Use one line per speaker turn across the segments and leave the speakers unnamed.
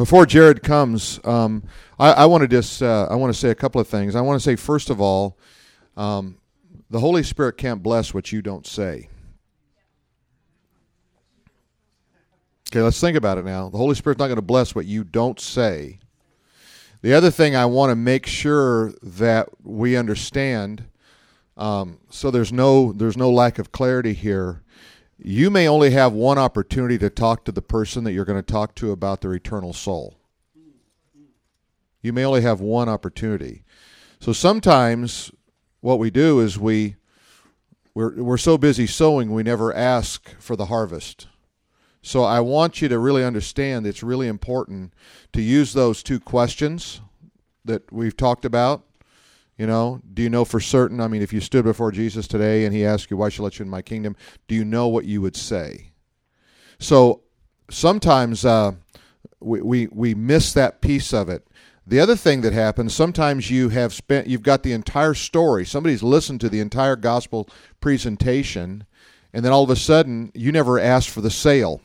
before Jared comes, um, I, I want to just uh, I want to say a couple of things. I want to say first of all, um, the Holy Spirit can't bless what you don't say. Okay, let's think about it now. The Holy Spirit's not going to bless what you don't say. The other thing I want to make sure that we understand, um, so there's no there's no lack of clarity here. You may only have one opportunity to talk to the person that you're going to talk to about their eternal soul. You may only have one opportunity. So sometimes what we do is we we're we're so busy sowing we never ask for the harvest. So I want you to really understand it's really important to use those two questions that we've talked about. You know, do you know for certain? I mean, if you stood before Jesus today and he asked you, Why should I let you in my kingdom? Do you know what you would say? So sometimes uh, we, we, we miss that piece of it. The other thing that happens, sometimes you have spent, you've got the entire story. Somebody's listened to the entire gospel presentation, and then all of a sudden, you never asked for the sale.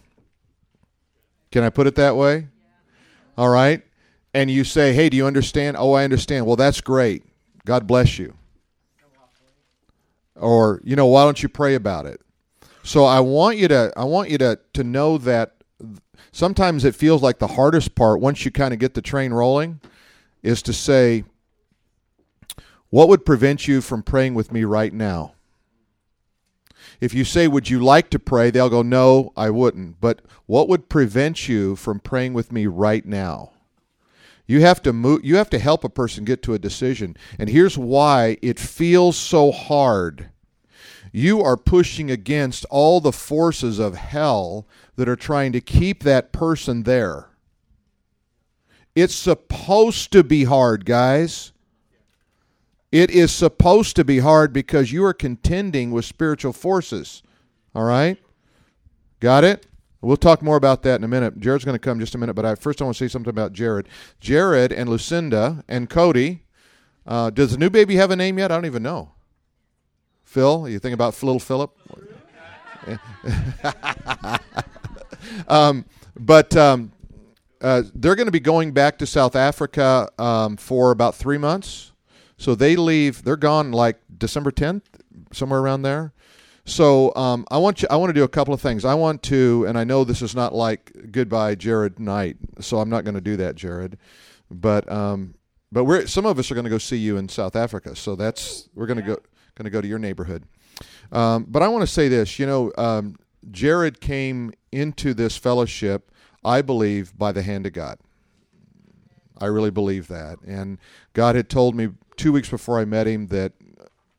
Can I put it that way? All right. And you say, hey, do you understand? Oh, I understand. Well, that's great. God bless you. Or, you know, why don't you pray about it? So I want you to I want you to to know that sometimes it feels like the hardest part once you kind of get the train rolling is to say what would prevent you from praying with me right now? If you say, Would you like to pray? they'll go, No, I wouldn't. But what would prevent you from praying with me right now? You have to move you have to help a person get to a decision. And here's why it feels so hard. You are pushing against all the forces of hell that are trying to keep that person there. It's supposed to be hard, guys. It is supposed to be hard because you are contending with spiritual forces. All right? Got it? We'll talk more about that in a minute. Jared's going to come just a minute, but I, first I want to say something about Jared. Jared and Lucinda and Cody. Uh, does the new baby have a name yet? I don't even know. Phil, you think about little Philip? um, but um, uh, they're going to be going back to South Africa um, for about three months. So they leave. They're gone like December 10th, somewhere around there. So um, I want you. I want to do a couple of things. I want to, and I know this is not like goodbye, Jared night. So I'm not going to do that, Jared. But um, but we're some of us are going to go see you in South Africa. So that's we're going to go going to go to your neighborhood. Um, but I want to say this. You know, um, Jared came into this fellowship, I believe, by the hand of God. I really believe that. And God had told me two weeks before I met him that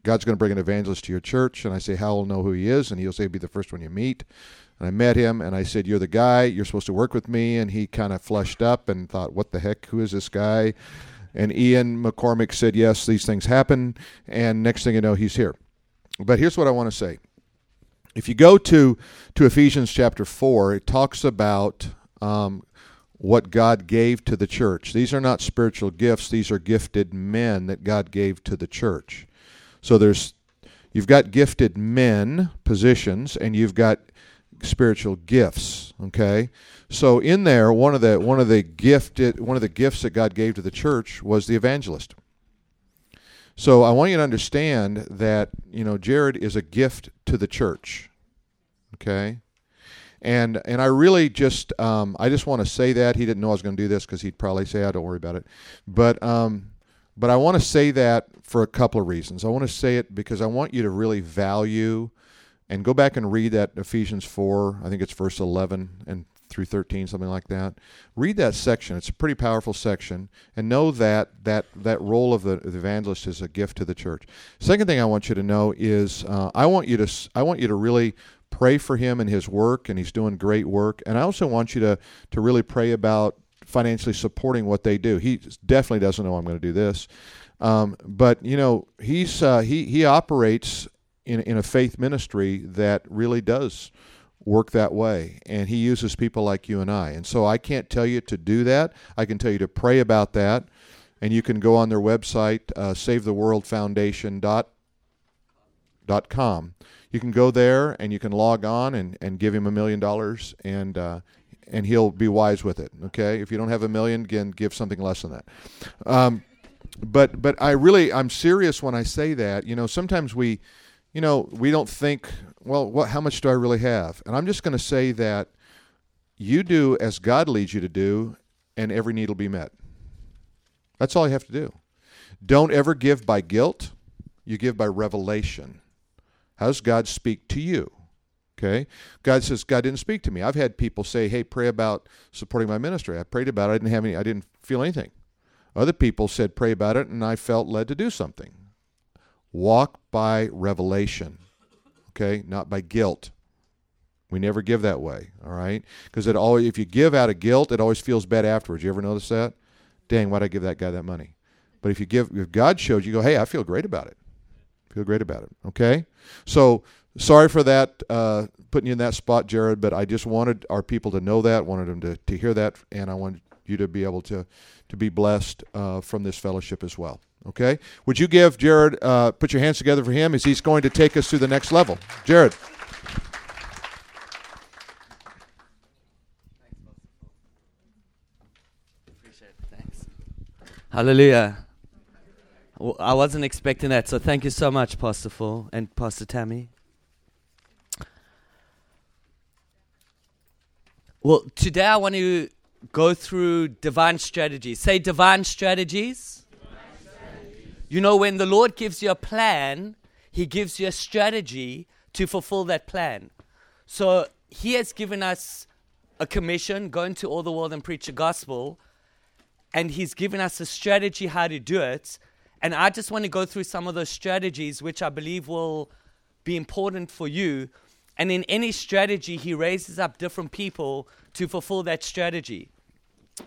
God's going to bring an evangelist to your church. And I say, How will know who he is? And he'll say, Be the first one you meet. And I met him and I said, You're the guy. You're supposed to work with me. And he kind of flushed up and thought, What the heck? Who is this guy? And Ian McCormick said, Yes, these things happen. And next thing you know, he's here. But here's what I want to say. If you go to, to Ephesians chapter 4, it talks about um, what God gave to the church. These are not spiritual gifts, these are gifted men that God gave to the church. So there's you've got gifted men positions and you've got spiritual gifts, okay? So in there one of the one of the gifted one of the gifts that God gave to the church was the evangelist. So I want you to understand that, you know, Jared is a gift to the church. Okay? and and I really just um, I just want to say that he didn't know I was going to do this because he'd probably say, "I oh, don't worry about it," but um, but I want to say that for a couple of reasons. I want to say it because I want you to really value and go back and read that Ephesians four. I think it's verse eleven and through 13 something like that read that section it's a pretty powerful section and know that that that role of the, the evangelist is a gift to the church second thing i want you to know is uh, i want you to i want you to really pray for him and his work, and he's doing great work. And I also want you to to really pray about financially supporting what they do. He definitely doesn't know I'm going to do this, um, but you know he's uh, he he operates in in a faith ministry that really does work that way and he uses people like you and I. And so I can't tell you to do that. I can tell you to pray about that and you can go on their website uh, savetheworldfoundation.com you can go there and you can log on and, and give him a million dollars and uh, and He'll be wise with it. Okay, if you don't have a million, again, give something less than that. Um, but but I really I'm serious when I say that. You know, sometimes we, you know, we don't think, well, what how much do I really have? And I'm just going to say that you do as God leads you to do, and every need will be met. That's all you have to do. Don't ever give by guilt. You give by revelation. How does God speak to you? Okay. God says, God didn't speak to me. I've had people say, Hey, pray about supporting my ministry. I prayed about it. I didn't have any, I didn't feel anything. Other people said, pray about it, and I felt led to do something. Walk by revelation, okay, not by guilt. We never give that way, all right? Because it always, if you give out of guilt, it always feels bad afterwards. You ever notice that? Dang, why'd I give that guy that money? But if you give, if God shows you, go, hey, I feel great about it. Feel great about it. Okay, so sorry for that, uh, putting you in that spot, Jared. But I just wanted our people to know that, wanted them to to hear that, and I wanted you to be able to to be blessed uh, from this fellowship as well. Okay? Would you give Jared, uh, put your hands together for him as he's going to take us to the next level? Jared.
Hallelujah. I wasn't expecting that, so thank you so much, Pastor Phil and Pastor Tammy. Well, today I want to go through divine strategies. Say divine strategies. You know, when the Lord gives you a plan, He gives you a strategy to fulfill that plan. So He has given us a commission go into all the world and preach the gospel. And He's given us a strategy how to do it. And I just want to go through some of those strategies, which I believe will be important for you. And in any strategy, He raises up different people to fulfill that strategy.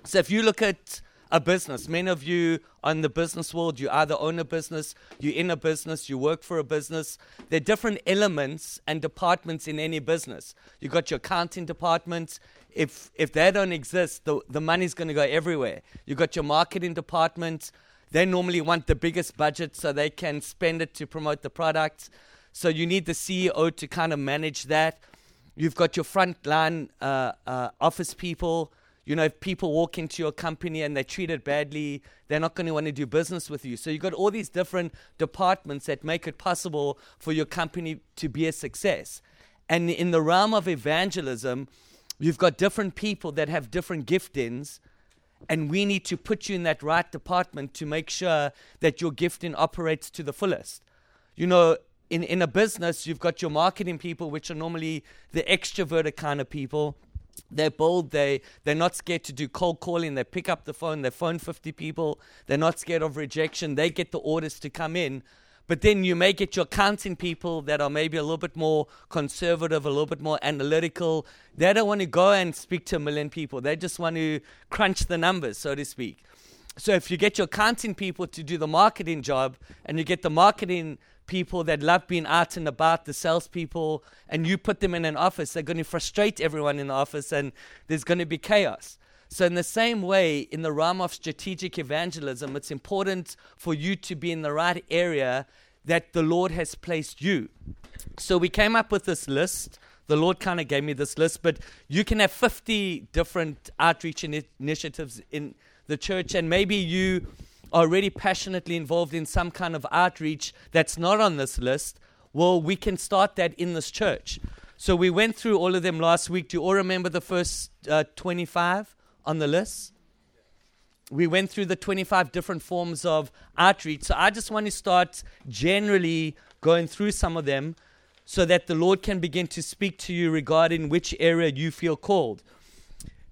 So if you look at a business, many of you in the business world, you either own a business, you're in a business, you work for a business. There are different elements and departments in any business. You've got your accounting department. If if they don't exist, the, the money's going to go everywhere. You've got your marketing department. They normally want the biggest budget so they can spend it to promote the products. So you need the CEO to kind of manage that. You've got your frontline uh, uh, office people you know, if people walk into your company and they're treated badly, they're not going to want to do business with you. So you've got all these different departments that make it possible for your company to be a success. And in the realm of evangelism, you've got different people that have different giftings, and we need to put you in that right department to make sure that your gifting operates to the fullest. You know, in, in a business, you've got your marketing people, which are normally the extroverted kind of people they're bold. They they're not scared to do cold calling. They pick up the phone. They phone 50 people. They're not scared of rejection. They get the orders to come in. But then you may get your counting people that are maybe a little bit more conservative, a little bit more analytical. They don't want to go and speak to a million people. They just want to crunch the numbers, so to speak. So if you get your counting people to do the marketing job and you get the marketing people that love being out and about, the salespeople, and you put them in an office, they're going to frustrate everyone in the office and there's going to be chaos. So, in the same way, in the realm of strategic evangelism, it's important for you to be in the right area that the Lord has placed you. So, we came up with this list. The Lord kind of gave me this list, but you can have 50 different outreach in initiatives in the church, and maybe you are already passionately involved in some kind of outreach that's not on this list, well, we can start that in this church. So we went through all of them last week. Do you all remember the first uh, 25 on the list? We went through the 25 different forms of outreach. So I just want to start generally going through some of them so that the Lord can begin to speak to you regarding which area you feel called.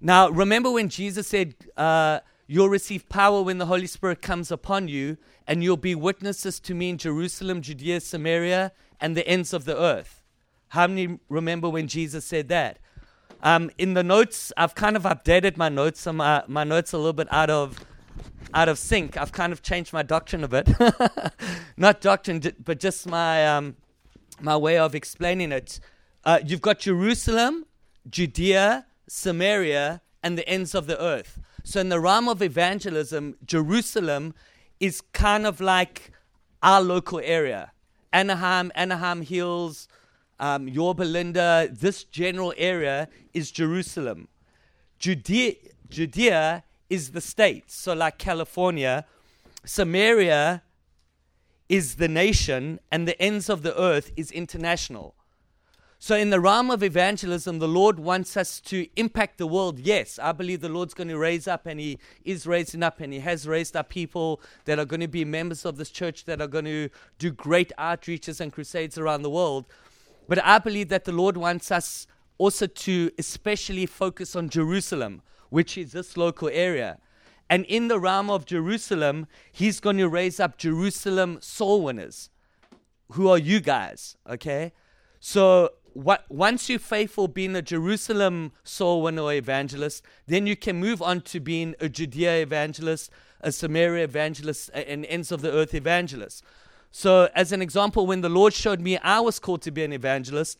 Now, remember when Jesus said, uh, You'll receive power when the Holy Spirit comes upon you, and you'll be witnesses to me in Jerusalem, Judea, Samaria, and the ends of the earth. How many remember when Jesus said that? Um, in the notes, I've kind of updated my notes. So my, my notes are a little bit out of out of sync. I've kind of changed my doctrine a bit. Not doctrine, but just my um, my way of explaining it. Uh, you've got Jerusalem, Judea, Samaria, and the ends of the earth. So, in the realm of evangelism, Jerusalem is kind of like our local area Anaheim, Anaheim Hills, um, Yorba Linda, this general area is Jerusalem. Judea, Judea is the state, So, like California, Samaria is the nation, and the ends of the earth is international. So, in the realm of evangelism, the Lord wants us to impact the world. Yes, I believe the Lord's going to raise up, and He is raising up, and He has raised up people that are going to be members of this church that are going to do great outreaches and crusades around the world. But I believe that the Lord wants us also to especially focus on Jerusalem, which is this local area. And in the realm of Jerusalem, He's going to raise up Jerusalem soul winners. Who are you guys? Okay? So what, once you're faithful being a Jerusalem soul winner evangelist, then you can move on to being a Judea evangelist, a Samaria evangelist, an ends of the earth evangelist. So, as an example, when the Lord showed me I was called to be an evangelist,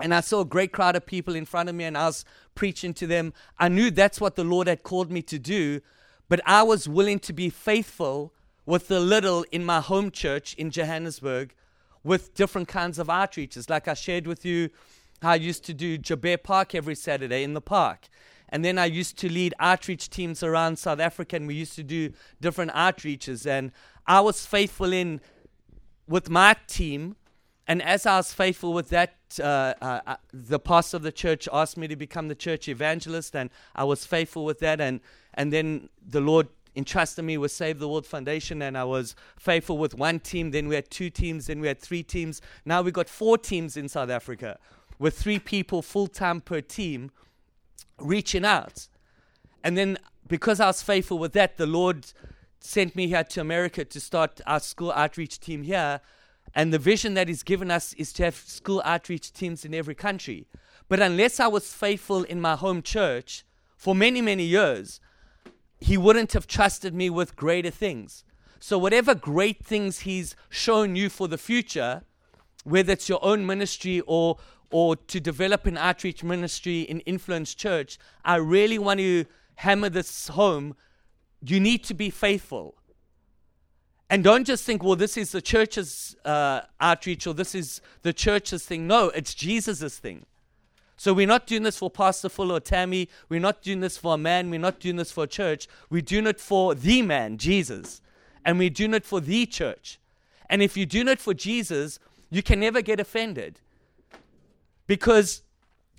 and I saw a great crowd of people in front of me, and I was preaching to them, I knew that's what the Lord had called me to do, but I was willing to be faithful with the little in my home church in Johannesburg with different kinds of outreaches. Like I shared with you, I used to do Joubert Park every Saturday in the park. And then I used to lead outreach teams around South Africa, and we used to do different outreaches. And I was faithful in with my team. And as I was faithful with that, uh, uh, uh, the pastor of the church asked me to become the church evangelist, and I was faithful with that. And and then the Lord entrusted me with Save the World Foundation, and I was faithful with one team. Then we had two teams, then we had three teams. Now we've got four teams in South Africa with three people full time per team reaching out. And then because I was faithful with that, the Lord sent me here to America to start our school outreach team here. And the vision that He's given us is to have school outreach teams in every country. But unless I was faithful in my home church for many, many years, he wouldn't have trusted me with greater things. So, whatever great things he's shown you for the future, whether it's your own ministry or, or to develop an outreach ministry in Influence Church, I really want to hammer this home. You need to be faithful. And don't just think, well, this is the church's uh, outreach or this is the church's thing. No, it's Jesus' thing. So we're not doing this for Pastor Phil or Tammy. We're not doing this for a man. We're not doing this for a church. We're doing it for the man, Jesus. And we're doing it for the church. And if you're doing it for Jesus, you can never get offended. Because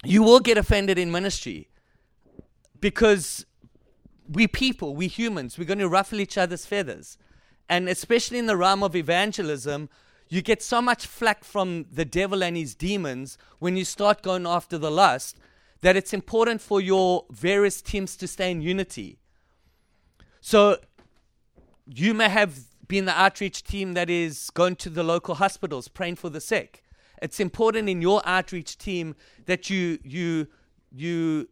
you will get offended in ministry. Because we people, we humans, we're going to ruffle each other's feathers. And especially in the realm of evangelism, you get so much flack from the devil and his demons when you start going after the lust that it's important for your various teams to stay in unity. So you may have been the outreach team that is going to the local hospitals praying for the sick. It's important in your outreach team that you you you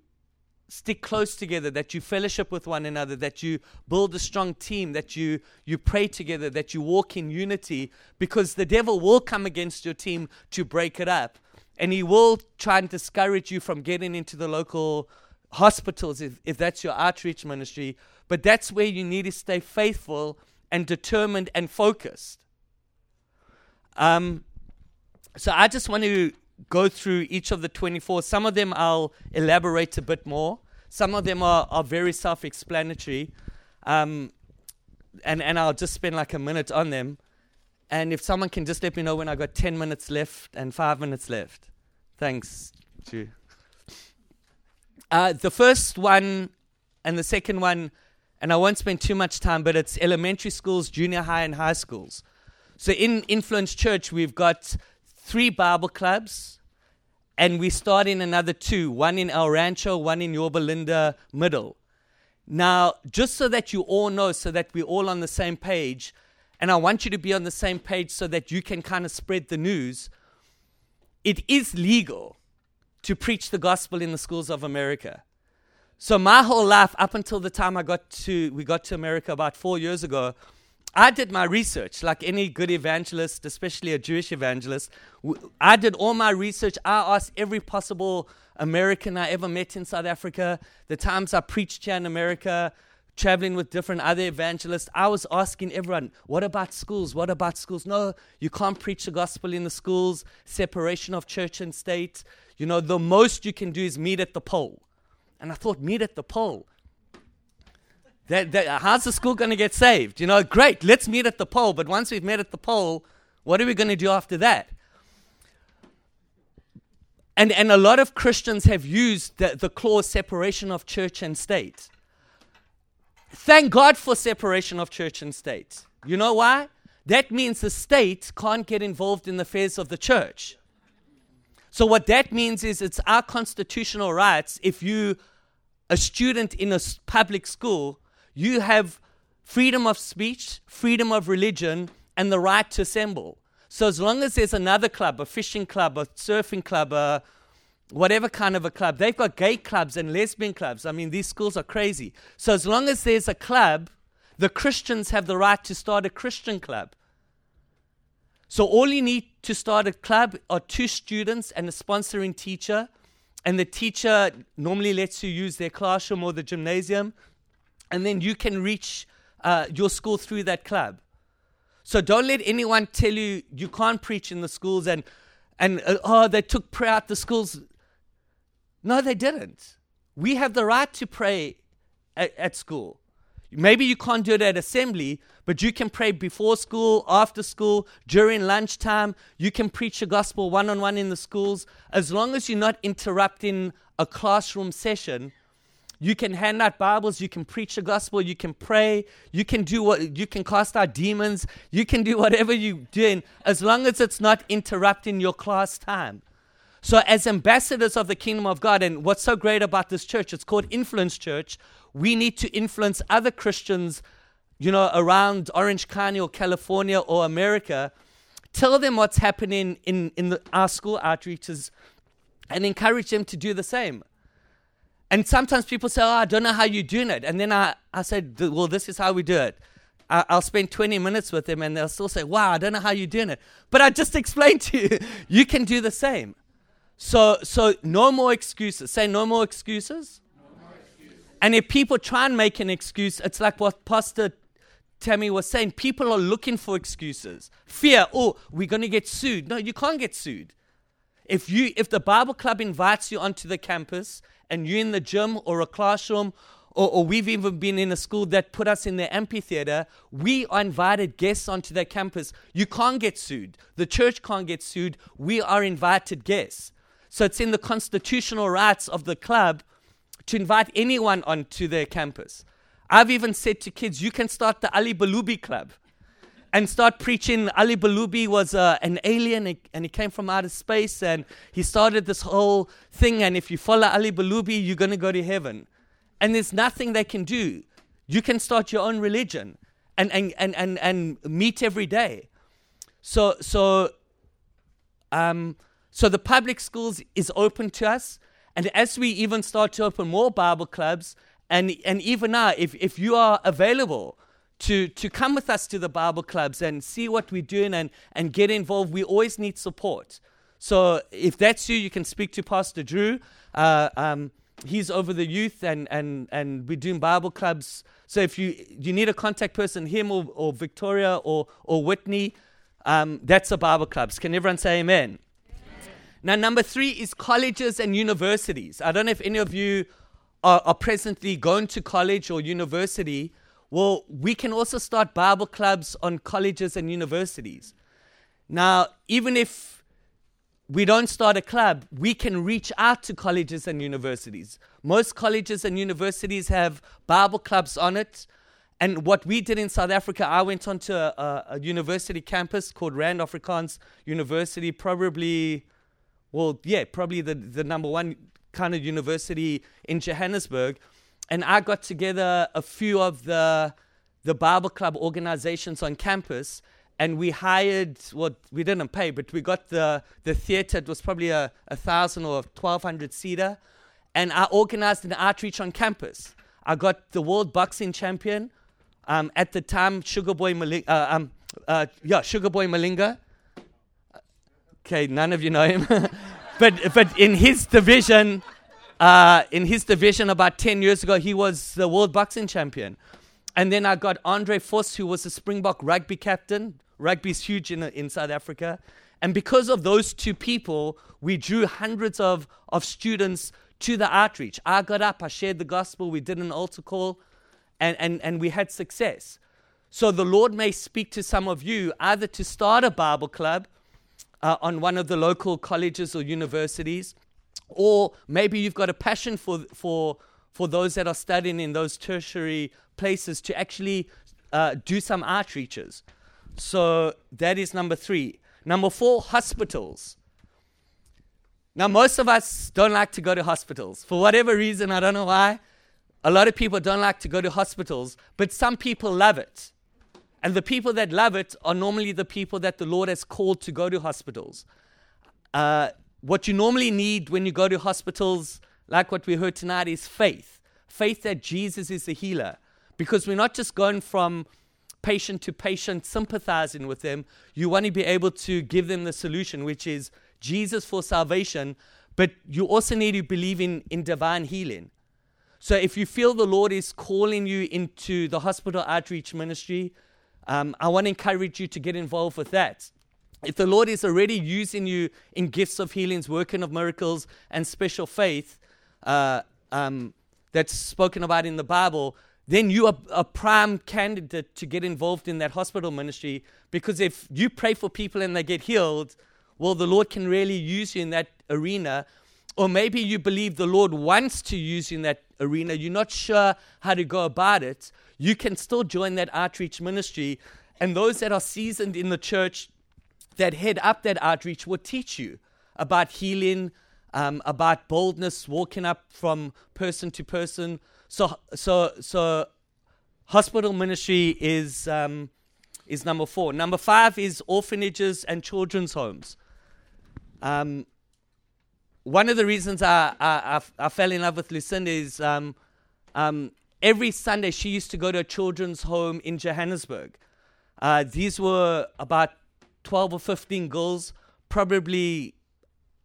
stick close together, that you fellowship with one another, that you build a strong team, that you, you pray together, that you walk in unity, because the devil will come against your team to break it up. And he will try and discourage you from getting into the local hospitals if, if that's your outreach ministry. But that's where you need to stay faithful and determined and focused. Um, so I just want to go through each of the 24. Some of them I'll elaborate a bit more. Some of them are, are very self explanatory. Um, and, and I'll just spend like a minute on them. And if someone can just let me know when I got 10 minutes left and five minutes left. Thanks, Drew. Uh, the first one and the second one, and I won't spend too much time, but it's elementary schools, junior high, and high schools. So in Influence Church, we've got three Bible clubs, and we start in another two one in El Rancho, one in Yorba Linda Middle. Now, just so that you all know, so that we're all on the same page, and I want you to be on the same page so that you can kind of spread the news, it is legal to preach the gospel in the schools of America. So my whole life, up until the time I got to, we got to America about four years ago, I did my research, like any good evangelist, especially a Jewish evangelist. I did all my research. I asked every possible American I ever met in South Africa, the times I preached here in America, traveling with different other evangelists. I was asking everyone, what about schools? What about schools? No, you can't preach the gospel in the schools, separation of church and state. You know, the most you can do is meet at the pole. And I thought, meet at the pole. That, that, how's the school going to get saved? You know, great, let's meet at the pole. But once we've met at the pole, what are we going to do after that? And, and a lot of Christians have used the, the clause separation of church and state. Thank God for separation of church and state. You know why? That means the state can't get involved in the affairs of the church. So, what that means is it's our constitutional rights. If you, a student in a public school, you have freedom of speech, freedom of religion, and the right to assemble. So, as long as there's another club, a fishing club, a surfing club, a whatever kind of a club, they've got gay clubs and lesbian clubs. I mean, these schools are crazy. So, as long as there's a club, the Christians have the right to start a Christian club. So all you need to start a club are two students and a sponsoring teacher. And the teacher normally lets you use their classroom or the gymnasium. And then you can reach uh, your school through that club. So don't let anyone tell you you can't preach in the schools and, and uh, oh, they took prayer out the schools. No, they didn't. We have the right to pray at, at school. Maybe you can't do it at assembly, but you can pray before school, after school, during lunchtime. You can preach the gospel one on one in the schools. As long as you're not interrupting a classroom session, you can hand out Bibles, you can preach the gospel, you can pray, you can do what you can cast out demons, you can do whatever you're doing, as long as it's not interrupting your class time. So, as ambassadors of the kingdom of God, and what's so great about this church, it's called Influence Church we need to influence other Christians, you know, around Orange County or California or America. Tell them what's happening in, in the, our school outreaches and encourage them to do the same. And sometimes people say, Oh, I don't know how you're doing it. And then I, I said, Well, this is how we do it. I'll spend 20 minutes with them and they'll still say, Wow, I don't know how you're doing it. But I just explained to you, you can do the same. So, so no more excuses. Say no more excuses. And if people try and make an excuse, it's like what Pastor Tammy was saying people are looking for excuses. Fear, oh, we're going to get sued. No, you can't get sued. If, you, if the Bible Club invites you onto the campus and you're in the gym or a classroom, or, or we've even been in a school that put us in the amphitheater, we are invited guests onto their campus. You can't get sued. The church can't get sued. We are invited guests. So it's in the constitutional rights of the club to invite anyone onto their campus. I've even said to kids, you can start the Ali Balubi Club and start preaching. Ali Balubi was uh, an alien and he came from outer space and he started this whole thing. And if you follow Ali Balubi, you're going to go to heaven. And there's nothing they can do. You can start your own religion and, and, and, and, and meet every day. So, so, um, so the public schools is open to us. And as we even start to open more Bible clubs, and, and even now, if, if you are available to, to come with us to the Bible clubs and see what we're doing and, and get involved, we always need support. So if that's you, you can speak to Pastor Drew. Uh, um, he's over the youth and, and, and we're doing Bible clubs. So if you, you need a contact person, him or, or Victoria or, or Whitney, um, that's the Bible clubs. Can everyone say amen? Now, number three is colleges and universities. I don't know if any of you are, are presently going to college or university. Well, we can also start Bible clubs on colleges and universities. Now, even if we don't start a club, we can reach out to colleges and universities. Most colleges and universities have Bible clubs on it. And what we did in South Africa, I went onto a, a university campus called Rand Afrikaans University, probably well, yeah, probably the, the number one kind of university in Johannesburg. And I got together a few of the, the Bible Club organizations on campus and we hired well we didn't pay but we got the the theater. It was probably a, a thousand or 1200 seater. And i organized an outreach on campus. I got the world boxing champion um, at the time sugar boy Malinga, uh, um, uh, yeah sugar boy malinga. Okay, none of you know him. but, but in his division, uh, in his division about 10 years ago, he was the world boxing champion. And then I got Andre Vos, who was the Springbok rugby captain. Rugby's huge in, in South Africa. And because of those two people, we drew hundreds of, of students to the outreach. I got up, I shared the gospel, we did an altar call, and, and, and we had success. So the Lord may speak to some of you either to start a Bible club uh, on one of the local colleges or universities, or maybe you've got a passion for, for, for those that are studying in those tertiary places to actually uh, do some outreaches. So that is number three. Number four, hospitals. Now, most of us don't like to go to hospitals. For whatever reason, I don't know why. A lot of people don't like to go to hospitals, but some people love it. And the people that love it are normally the people that the Lord has called to go to hospitals. Uh, what you normally need when you go to hospitals, like what we heard tonight, is faith faith that Jesus is the healer. Because we're not just going from patient to patient, sympathizing with them. You want to be able to give them the solution, which is Jesus for salvation. But you also need to believe in, in divine healing. So if you feel the Lord is calling you into the hospital outreach ministry, um, I want to encourage you to get involved with that. If the Lord is already using you in gifts of healings, working of miracles, and special faith uh, um, that's spoken about in the Bible, then you are a prime candidate to get involved in that hospital ministry because if you pray for people and they get healed, well, the Lord can really use you in that arena. Or maybe you believe the Lord wants to use you in that arena, you're not sure how to go about it, you can still join that outreach ministry. And those that are seasoned in the church that head up that outreach will teach you about healing, um, about boldness, walking up from person to person so, so, so hospital ministry is, um, is number four. Number five is orphanages and children's homes. Um, one of the reasons I, I, fell in love with Lucinda is um, um, every Sunday she used to go to a children's home in Johannesburg. Uh, these were about 12 or 15 girls. Probably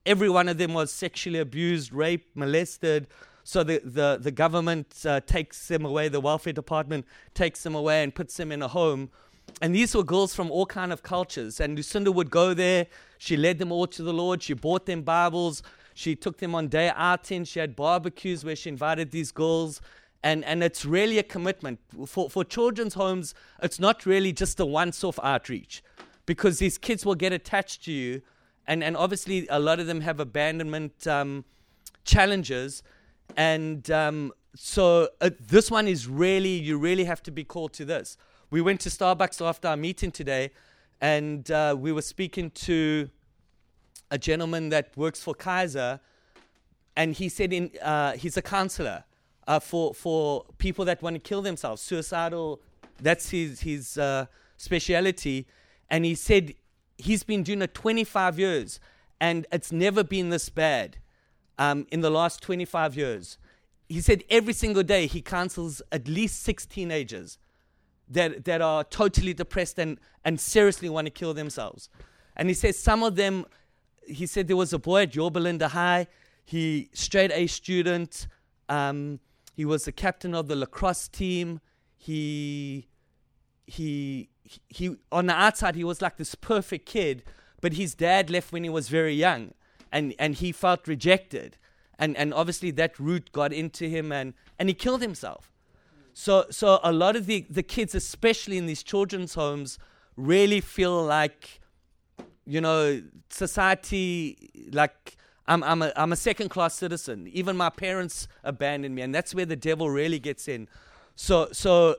every one of them was sexually abused, raped, molested, so the, the, the government uh, takes them away, the welfare department takes them away and puts them in a home. And these were girls from all kind of cultures. And Lucinda would go there. She led them all to the Lord. She bought them Bibles. She took them on day outings. She had barbecues where she invited these girls. And, and it's really a commitment. For, for children's homes, it's not really just a once off outreach because these kids will get attached to you. And, and obviously, a lot of them have abandonment um, challenges. And um, so uh, this one is really, you really have to be called to this. We went to Starbucks after our meeting today, and uh, we were speaking to a gentleman that works for Kaiser, and he said in, uh, he's a counselor uh, for, for people that want to kill themselves, suicidal, that's his, his uh, speciality. And he said he's been doing it 25 years, and it's never been this bad um, in the last 25 years. He said every single day he counsels at least six teenagers that, that are totally depressed and, and seriously want to kill themselves. And he says some of them, he said there was a boy at Yorba Linda High, he straight A student, um, he was the captain of the lacrosse team. He, he, he, on the outside, he was like this perfect kid, but his dad left when he was very young and, and he felt rejected. And, and obviously that root got into him and, and he killed himself. So, so a lot of the, the kids, especially in these children's homes, really feel like, you know, society, like I'm, I'm a, I'm a second class citizen. Even my parents abandoned me. And that's where the devil really gets in. So, so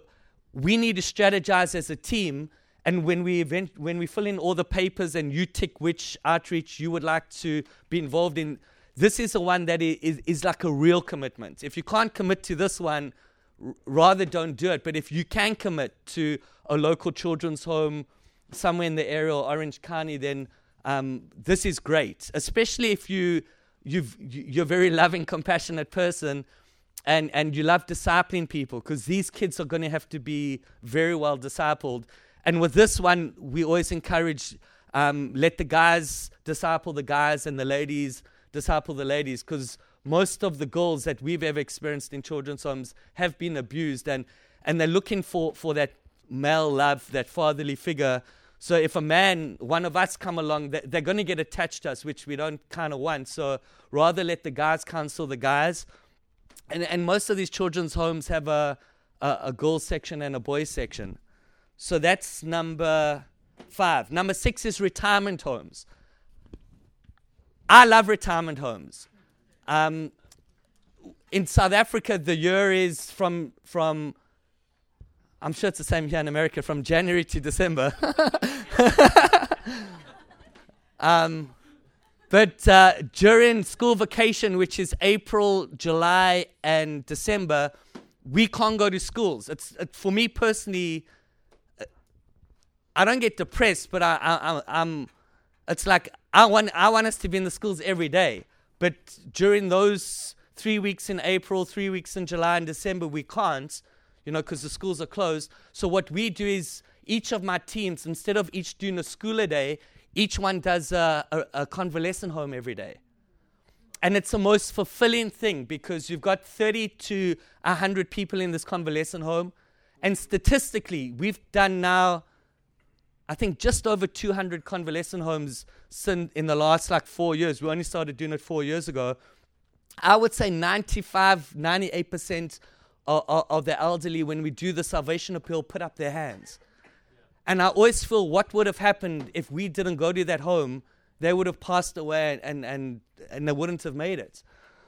we need to strategize as a team and when we event, when we fill in all the papers and you tick which outreach you would like to be involved in, this is the one that is, is like a real commitment. If you can't commit to this one, rather don't do it. But if you can commit to a local children's home somewhere in the area or Orange County, then um, this is great. Especially if you you've, you're a very loving, compassionate person, and and you love discipling people, because these kids are going to have to be very well discipled. And with this one, we always encourage um, let the guys disciple the guys and the ladies disciple the ladies because most of the girls that we've ever experienced in children's homes have been abused and, and they're looking for, for that male love, that fatherly figure. So if a man, one of us come along, they- they're going to get attached to us, which we don't kind of want. So rather let the guys counsel the guys. And, and most of these children's homes have a, a, a girls section and a boys section. So that's number five. Number six is retirement homes. I love retirement homes. Um, in South Africa, the year is from from. I'm sure it's the same here in America, from January to December. um, but uh, during school vacation, which is April, July, and December, we can't go to schools. It's it, for me personally. uh, I don't get depressed, but I, I, I'm. It's like I want I want us to be in the schools every day, but during those three weeks in April, three weeks in July and December, we can't, you know, because the schools are closed. So what we do is each of my teams, instead of each doing a school a day, each one does a, a, a convalescent home every day. And it's the most fulfilling thing because you've got 30 to 100 people in this convalescent home. And statistically, we've done now, I think, just over 200 convalescent homes in the last like four years. We only started doing it four years ago. I would say 95, 98% of, of, of the elderly, when we do the salvation appeal, put up their hands. And I always feel what would have happened if we didn't go to that home, they would have passed away and, and, and they wouldn't have made it.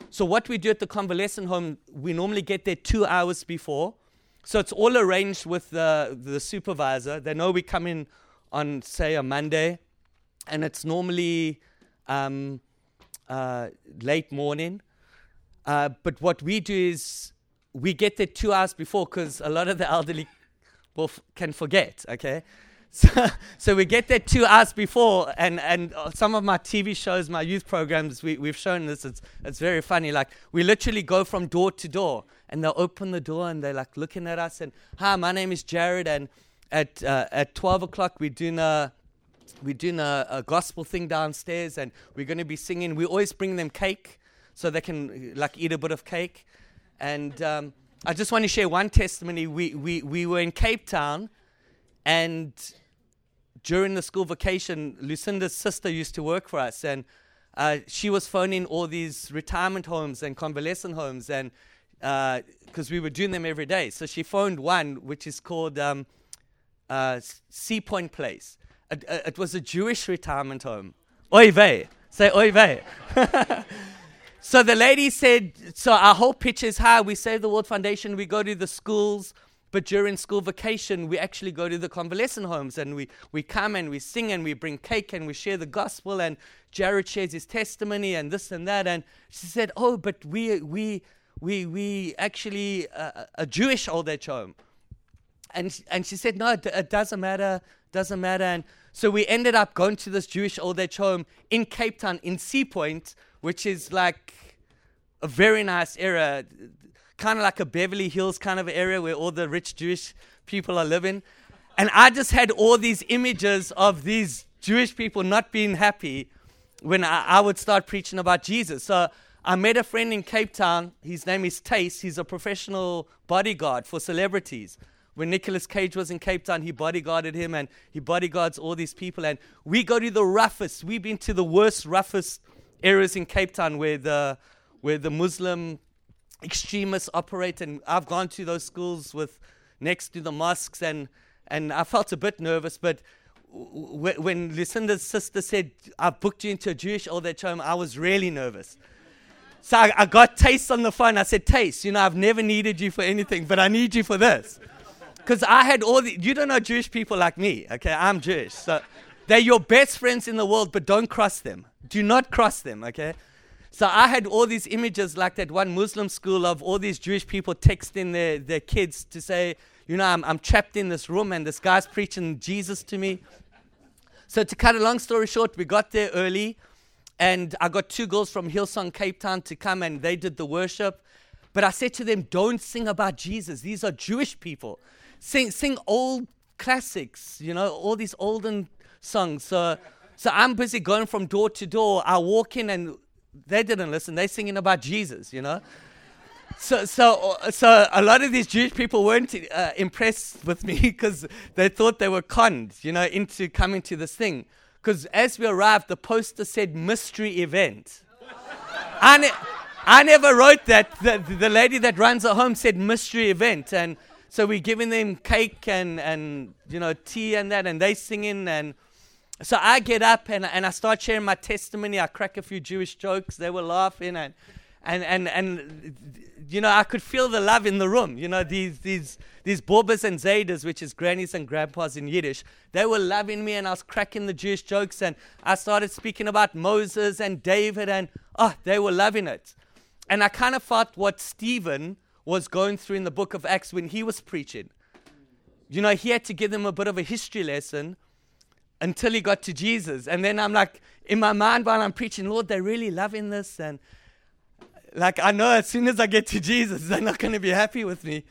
So, what we do at the convalescent home, we normally get there two hours before. So, it's all arranged with the, the supervisor. They know we come in on, say, a Monday, and it's normally um, uh, late morning. Uh, but what we do is we get there two hours before because a lot of the elderly will can forget. Okay, so so we get there two hours before, and and uh, some of my TV shows, my youth programs, we we've shown this. It's it's very funny. Like we literally go from door to door, and they'll open the door and they're like looking at us and hi, my name is Jared, and at uh, at twelve o'clock we're doing a we're doing a, a gospel thing downstairs, and we're going to be singing. We always bring them cake so they can uh, like eat a bit of cake. And um, I just want to share one testimony. We, we, we were in Cape Town, and during the school vacation, Lucinda's sister used to work for us, and uh, she was phoning all these retirement homes and convalescent homes, and because we were doing them every day. So she phoned one, which is called um, uh, Sea Point Place. It, uh, it was a Jewish retirement home. Oy vey. Say oy vey. So the lady said, so our whole pitch is how we save the World Foundation, we go to the schools, but during school vacation, we actually go to the convalescent homes and we, we come and we sing and we bring cake and we share the gospel and Jared shares his testimony and this and that. And she said, oh, but we, we, we, we actually uh, a Jewish old age home. And, and she said, no, it, it doesn't matter, doesn't matter. And so we ended up going to this Jewish old age home in Cape Town, in Sea Point, which is like a very nice area, kind of like a Beverly Hills kind of area where all the rich Jewish people are living. And I just had all these images of these Jewish people not being happy when I, I would start preaching about Jesus. So I met a friend in Cape Town. His name is Tace. He's a professional bodyguard for celebrities. When Nicolas Cage was in Cape Town, he bodyguarded him and he bodyguards all these people. And we go to the roughest, we've been to the worst, roughest areas in Cape Town where the, where the Muslim extremists operate. And I've gone to those schools with next to the mosques and, and I felt a bit nervous. But when Lucinda's sister said, I've booked you into a Jewish old age home, I was really nervous. So I, I got Taste on the phone. I said, Taste, you know, I've never needed you for anything, but I need you for this. Because I had all the, you don't know Jewish people like me, okay? I'm Jewish. So they're your best friends in the world, but don't cross them. Do not cross them, okay? So I had all these images like that one Muslim school of all these Jewish people texting their, their kids to say, you know, I'm, I'm trapped in this room and this guy's preaching Jesus to me. So to cut a long story short, we got there early and I got two girls from Hillsong Cape Town to come and they did the worship. But I said to them, don't sing about Jesus. These are Jewish people. Sing, sing old classics, you know, all these olden songs. So, so I'm busy going from door to door. I walk in and they didn't listen. They're singing about Jesus, you know. so, so, so a lot of these Jewish people weren't uh, impressed with me because they thought they were conned, you know, into coming to this thing. Because as we arrived, the poster said mystery event. I, I never wrote that. The, the lady that runs the home said mystery event. And so we're giving them cake and, and you know, tea and that, and they singing. And so I get up and, and I start sharing my testimony. I crack a few Jewish jokes. They were laughing. And, and, and, and you know, I could feel the love in the room. You know, these, these, these Borbas and Zaydas, which is grannies and grandpas in Yiddish, they were loving me and I was cracking the Jewish jokes and I started speaking about Moses and David and, oh, they were loving it. And I kind of felt what Stephen was going through in the book of Acts when he was preaching. You know, he had to give them a bit of a history lesson until he got to Jesus. And then I'm like, in my mind while I'm preaching, Lord, they're really loving this. And like, I know as soon as I get to Jesus, they're not going to be happy with me.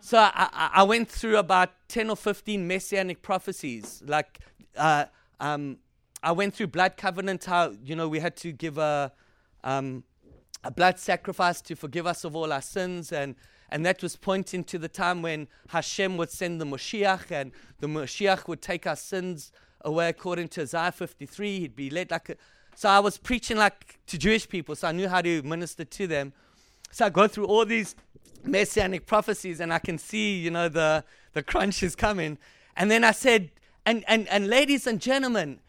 So I, I, went through about 10 or 15 messianic prophecies. Like, uh, um, I went through blood covenant, how, you know, we had to give a, um, a blood sacrifice to forgive us of all our sins. And, and that was pointing to the time when Hashem would send the Moshiach, and the Moshiach would take our sins away according to Isaiah 53. He'd be led like a, so I was preaching like to Jewish people, so I knew how to minister to them. So I go through all these messianic prophecies and I can see, you know, the, the crunch is coming. And then I said, and, and, and ladies and gentlemen,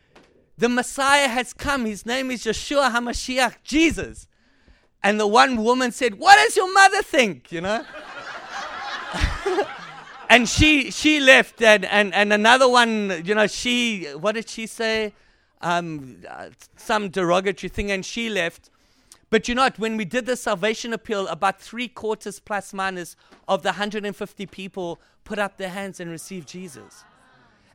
the Messiah has come. His name is Yeshua HaMashiach, Jesus. And the one woman said, What does your mother think? You know? and she she left and, and, and another one, you know, she what did she say? um, uh, some derogatory thing, and she left. But you know what? When we did the salvation appeal, about three quarters plus minus of the 150 people put up their hands and received Jesus.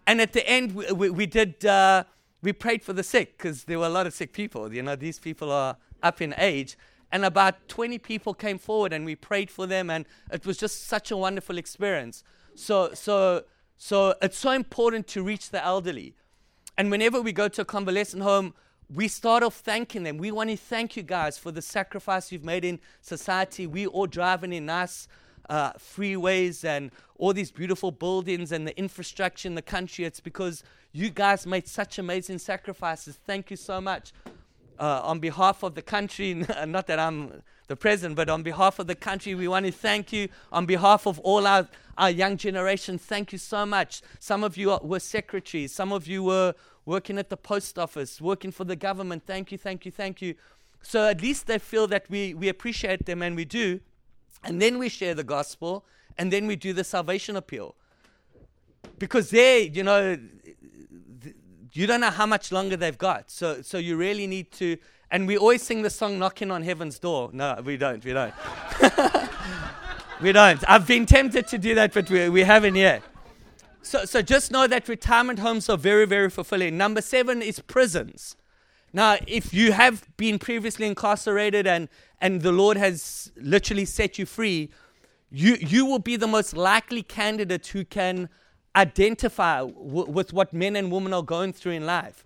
And at the end, we, we, we did, uh, we prayed for the sick because there were a lot of sick people. You know, these people are up in age. And about 20 people came forward and we prayed for them. And it was just such a wonderful experience. So, so, so it's so important to reach the elderly. And whenever we go to a convalescent home, we start off thanking them. We want to thank you guys for the sacrifice you've made in society. We all driving in nice uh, freeways and all these beautiful buildings and the infrastructure in the country. It's because you guys made such amazing sacrifices. Thank you so much. Uh, on behalf of the country, not that I'm the president, but on behalf of the country, we want to thank you. On behalf of all our, our young generation, thank you so much. Some of you were secretaries, some of you were working at the post office, working for the government. Thank you, thank you, thank you. So at least they feel that we, we appreciate them and we do. And then we share the gospel and then we do the salvation appeal. Because they, you know, you don't know how much longer they've got. So, so you really need to and we always sing the song Knocking on Heaven's Door. No, we don't. We don't. we don't. I've been tempted to do that, but we, we haven't yet. So, so just know that retirement homes are very, very fulfilling. Number seven is prisons. Now, if you have been previously incarcerated and, and the Lord has literally set you free, you, you will be the most likely candidate who can identify w- with what men and women are going through in life.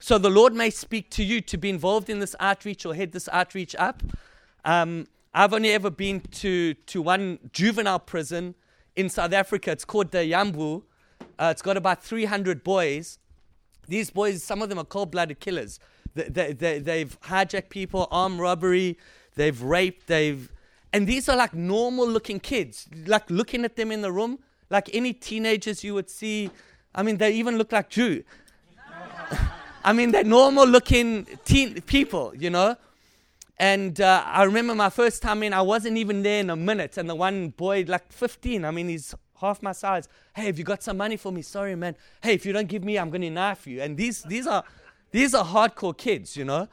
So the Lord may speak to you to be involved in this outreach or head this outreach up. Um, I've only ever been to, to one juvenile prison in South Africa. It's called the Yambu. Uh, it's got about 300 boys. These boys, some of them are cold blooded killers. They, they, they, have hijacked people, armed robbery, they've raped, they've. And these are like normal looking kids. Like looking at them in the room, like any teenagers you would see. I mean, they even look like Jew. I mean, they're normal looking teen people, you know. And uh, I remember my first time in, I wasn't even there in a minute. And the one boy, like 15, I mean, he's half my size. Hey, have you got some money for me? Sorry, man. Hey, if you don't give me, I'm going to knife you. And these, these, are, these are hardcore kids, you know.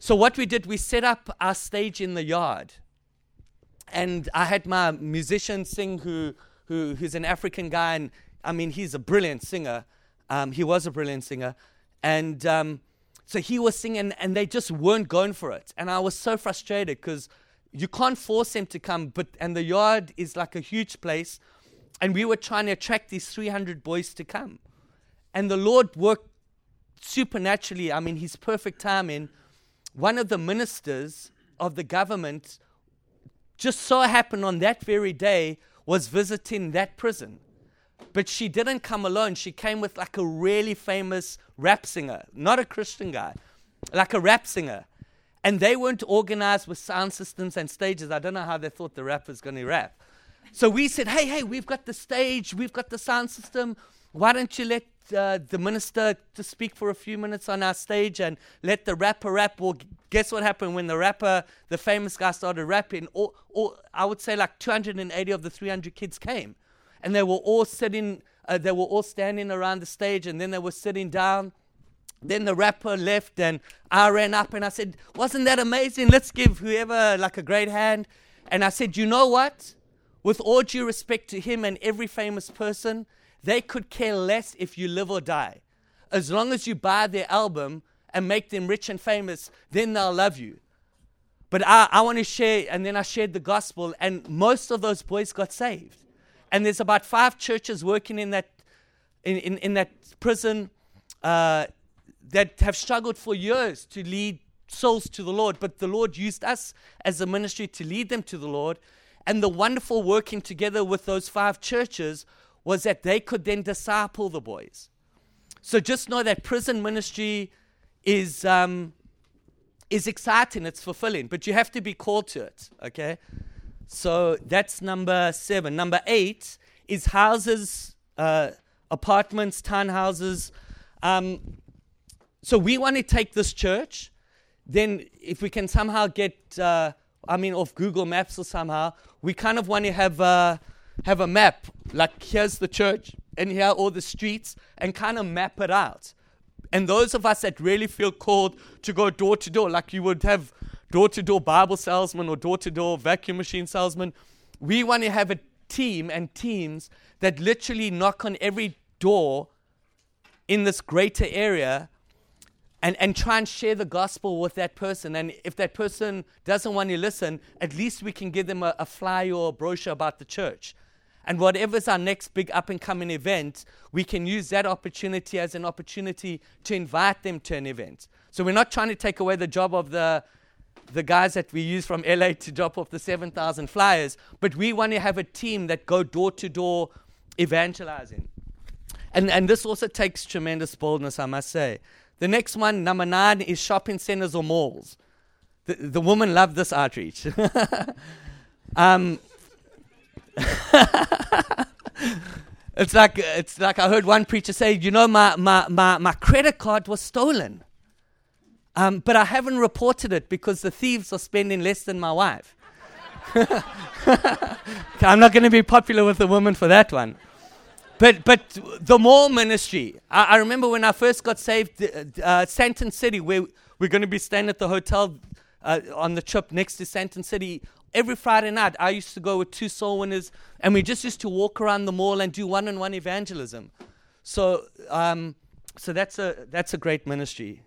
So what we did, we set up our stage in the yard. And I had my musician sing who, who, who's an African guy. And I mean, he's a brilliant singer. Um, he was a brilliant singer. And um, so he was singing, and they just weren't going for it. And I was so frustrated because you can't force them to come, but and the yard is like a huge place, and we were trying to attract these 300 boys to come. And the Lord worked supernaturally. I mean, His perfect timing. One of the ministers of the government just so happened on that very day was visiting that prison. But she didn't come alone. She came with like a really famous rap singer, not a Christian guy, like a rap singer. And they weren't organized with sound systems and stages. I don't know how they thought the rapper's going to rap. So we said, hey, hey, we've got the stage, we've got the sound system. Why don't you let uh, the minister to speak for a few minutes on our stage and let the rapper rap? Well, guess what happened when the rapper, the famous guy, started rapping? All, all, I would say like 280 of the 300 kids came. And they were all sitting, uh, they were all standing around the stage, and then they were sitting down. Then the rapper left, and I ran up and I said, Wasn't that amazing? Let's give whoever like a great hand. And I said, You know what? With all due respect to him and every famous person, they could care less if you live or die. As long as you buy their album and make them rich and famous, then they'll love you. But I, I want to share, and then I shared the gospel, and most of those boys got saved. And there's about five churches working in that, in, in, in that prison uh, that have struggled for years to lead souls to the Lord. But the Lord used us as a ministry to lead them to the Lord. And the wonderful working together with those five churches was that they could then disciple the boys. So just know that prison ministry is um, is exciting, it's fulfilling, but you have to be called to it. Okay, so that's number seven. Number eight is houses, uh, apartments, townhouses. Um, so we want to take this church. Then, if we can somehow get uh, I mean, off Google Maps or somehow, we kind of want to have a, have a map. Like, here's the church, and here are all the streets, and kind of map it out. And those of us that really feel called to go door to door, like you would have door to door Bible salesman or door to door vacuum machine salesman, we want to have a team and teams that literally knock on every door in this greater area and, and try and share the gospel with that person. And if that person doesn't want to listen, at least we can give them a, a flyer or a brochure about the church. And whatever's our next big up and coming event, we can use that opportunity as an opportunity to invite them to an event. So we're not trying to take away the job of the, the guys that we use from LA to drop off the 7,000 flyers, but we want to have a team that go door to door evangelizing. And, and this also takes tremendous boldness, I must say. The next one, number nine, is shopping centers or malls. The, the woman loved this outreach. um, it's like it's like I heard one preacher say, you know, my, my, my, my credit card was stolen. Um, but I haven't reported it because the thieves are spending less than my wife. I'm not going to be popular with the woman for that one. But but the mall ministry. I, I remember when I first got saved, uh, Sandton City, where we're going to be staying at the hotel uh, on the trip next to Sandton City. Every Friday night, I used to go with two soul winners, and we just used to walk around the mall and do one-on-one evangelism. So um, so that's a that's a great ministry.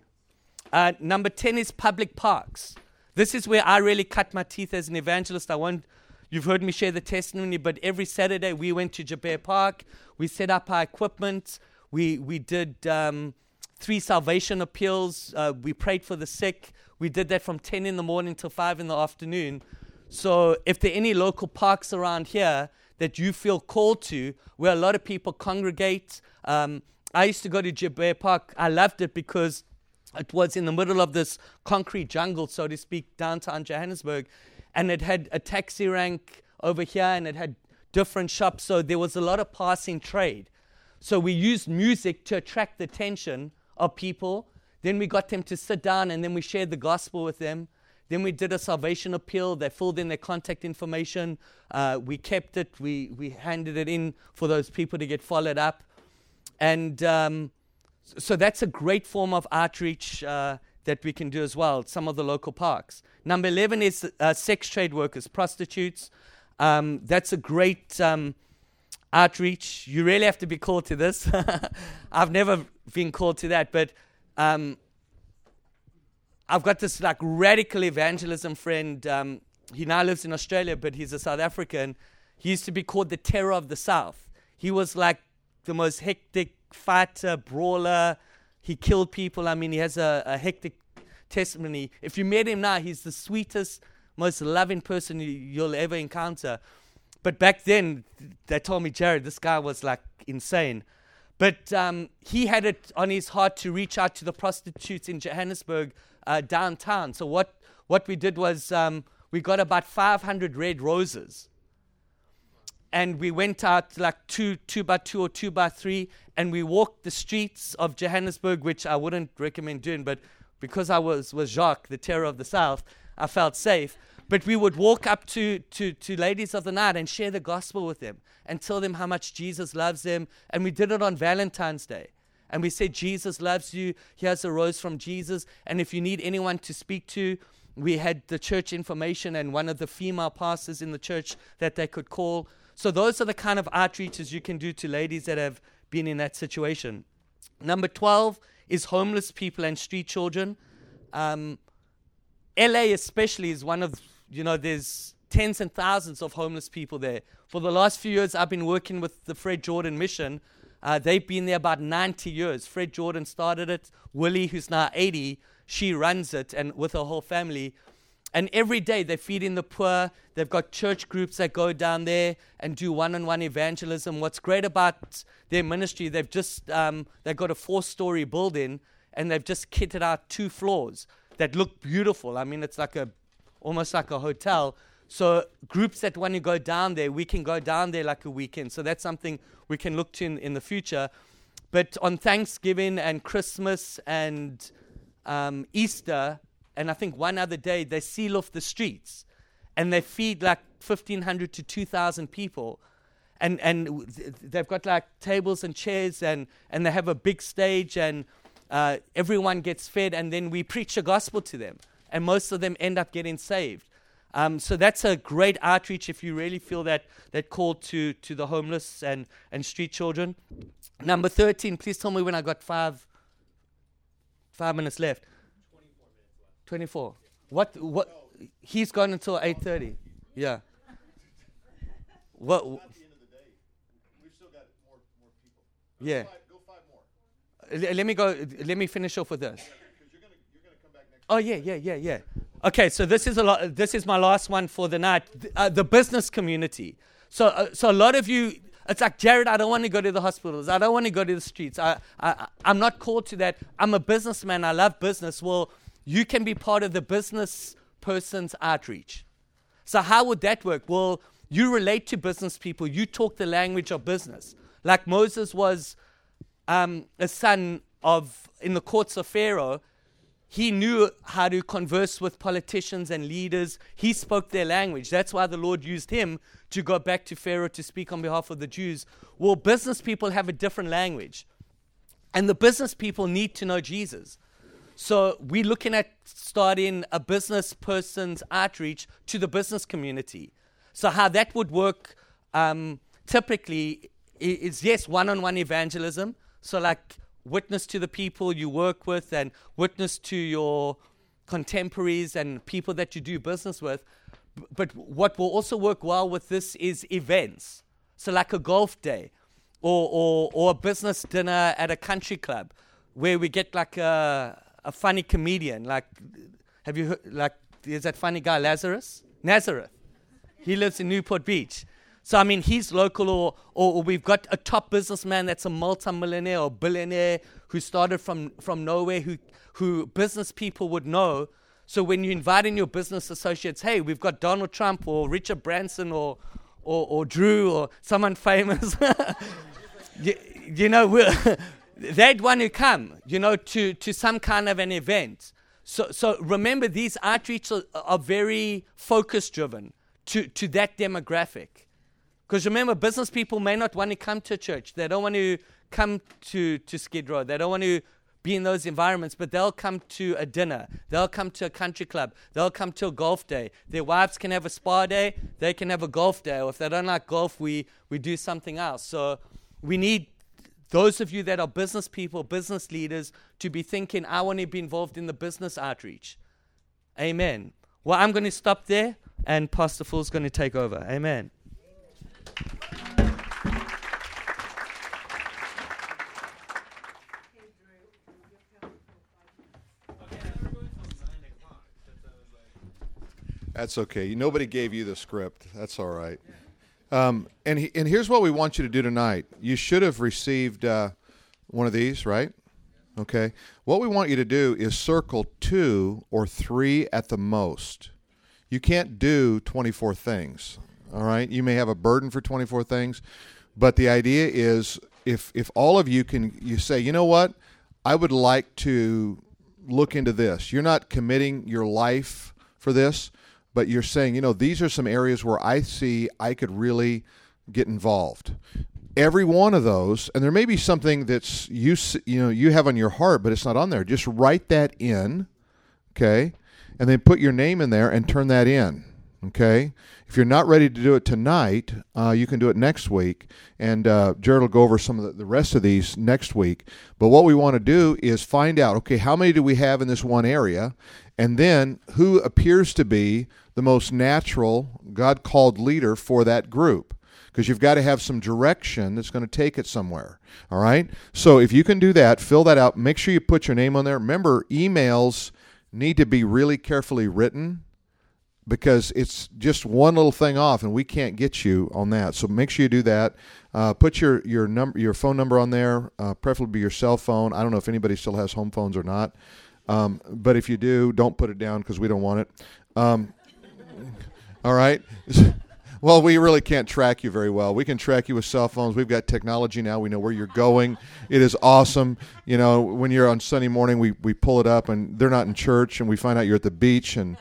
Uh, number ten is public parks. This is where I really cut my teeth as an evangelist. I won't You've heard me share the testimony, but every Saturday we went to Joubert Park. We set up our equipment. We, we did um, three salvation appeals. Uh, we prayed for the sick. We did that from 10 in the morning till 5 in the afternoon. So if there are any local parks around here that you feel called to, where a lot of people congregate, um, I used to go to Joubert Park. I loved it because it was in the middle of this concrete jungle, so to speak, downtown Johannesburg and it had a taxi rank over here and it had different shops. So there was a lot of passing trade. So we used music to attract the attention of people. Then we got them to sit down and then we shared the gospel with them. Then we did a salvation appeal. They filled in their contact information. Uh, we kept it. We, we handed it in for those people to get followed up. And um, so that's a great form of outreach. Uh, that we can do as well, some of the local parks. Number 11 is uh, sex trade workers, prostitutes. Um, that's a great um, outreach. You really have to be called to this. I've never been called to that, but um, I've got this like radical evangelism friend. Um, he now lives in Australia, but he's a South African. He used to be called the terror of the South. He was like the most hectic fighter, brawler, he killed people. I mean, he has a, a hectic testimony. If you met him now, he's the sweetest, most loving person you, you'll ever encounter. But back then, they told me, Jared, this guy was like insane. But um, he had it on his heart to reach out to the prostitutes in Johannesburg uh, downtown. So what, what we did was um, we got about 500 red roses. And we went out like two, two by two or two by three, and we walked the streets of Johannesburg, which I wouldn't recommend doing, but because I was, was Jacques, the terror of the South, I felt safe. But we would walk up to, to, to ladies of the night and share the gospel with them and tell them how much Jesus loves them. And we did it on Valentine's Day. And we said, Jesus loves you. Here's a rose from Jesus. And if you need anyone to speak to, we had the church information and one of the female pastors in the church that they could call. So those are the kind of outreaches you can do to ladies that have been in that situation. Number 12 is homeless people and street children. Um, LA, especially, is one of you know, there's tens and thousands of homeless people there. For the last few years, I've been working with the Fred Jordan Mission. Uh, they've been there about 90 years. Fred Jordan started it. Willie, who's now 80, she runs it, and with her whole family. And every day they feed in the poor. They've got church groups that go down there and do one-on-one evangelism. What's great about their ministry, they've just um, they've got a four-story building and they've just kitted out two floors that look beautiful. I mean, it's like a almost like a hotel. So groups that want to go down there, we can go down there like a weekend. So that's something we can look to in, in the future. But on Thanksgiving and Christmas and um, Easter, and I think one other day, they seal off the streets and they feed like 1,500 to 2,000 people. And, and they've got like tables and chairs and, and they have a big stage and uh, everyone gets fed and then we preach the gospel to them and most of them end up getting saved. Um, so that's a great outreach if you really feel that, that call to, to the homeless and, and street children. Number 13, please tell me when I got five, five minutes left. 24 minutes left. 24. What, what, he's gone until 8.30. Yeah. What? Yeah. Let me go. Let me finish off with this. Oh yeah, yeah, yeah, yeah. Okay, so this is a lot. This is my last one for the night. Uh, the business community. So, uh, so a lot of you, it's like Jared. I don't want to go to the hospitals. I don't want to go to the streets. I, I, I'm not called to that. I'm a businessman. I love business. Well, you can be part of the business person's outreach. So how would that work? Well, you relate to business people. You talk the language of business. Like Moses was um, a son of in the courts of Pharaoh he knew how to converse with politicians and leaders. He spoke their language. That's why the Lord used him to go back to Pharaoh to speak on behalf of the Jews. Well, business people have a different language. And the business people need to know Jesus. So we're looking at starting a business person's outreach to the business community. So how that would work um, typically is yes, one-on-one evangelism. So like witness to the people you work with and witness to your contemporaries and people that you do business with. But what will also work well with this is events. So, like a golf day or, or, or a business dinner at a country club where we get like a, a funny comedian. Like, have you heard, like, is that funny guy, Lazarus? Nazareth. He lives in Newport Beach. So, I mean, he's local, or, or, or we've got a top businessman that's a multimillionaire or billionaire who started from, from nowhere, who, who business people would know. So, when you invite in your business associates, hey, we've got Donald Trump or Richard Branson or, or, or Drew or someone famous, you, you know, they'd want to come, you know, to, to some kind of an event. So, so remember, these outreach are, are very focus driven to, to that demographic. Because remember, business people may not want to come to church. They don't want to come to, to Skid Row. They don't want to be in those environments, but they'll come to a dinner. They'll come to a country club. They'll come to a golf day. Their wives can have a spa day. They can have a golf day. Or if they don't like golf, we, we do something else. So we need those of you that are business people, business leaders, to be thinking, I want to be involved in the business outreach. Amen. Well, I'm going to stop there, and Pastor Phil's going to take over. Amen.
That's okay. Nobody gave you the script. That's all right. Um, and he, and here's what we want you to do tonight. You should have received uh, one of these, right? Okay. What we want you to do is circle two or three at the most. You can't do 24 things. All right. You may have a burden for 24 things, but the idea is if if all of you can you say, you know what, I would like to look into this. You're not committing your life for this, but you're saying, you know, these are some areas where I see I could really get involved. Every one of those, and there may be something that's you you know you have on your heart, but it's not on there. Just write that in, okay, and then put your name in there and turn that in. Okay. If you're not ready to do it tonight, uh, you can do it next week. And uh, Jared will go over some of the, the rest of these next week. But what we want to do is find out okay, how many do we have in this one area? And then who appears to be the most natural, God called leader for that group? Because you've got to have some direction that's going to take it somewhere. All right? So if you can do that, fill that out. Make sure you put your name on there. Remember, emails need to be really carefully written because it's just one little thing off and we can't get you on that. So make sure you do that. Uh, put your your number your phone number on there uh, preferably your cell phone. I don't know if anybody still has home phones or not. Um, but if you do don't put it down because we don't want it. Um, all right. Well we really can't track you very well. We can track you with cell phones. We've got technology now. We know where you're going. It is awesome. You know when you're on sunday morning we, we pull it up and they're not in church and we find out you're at the beach and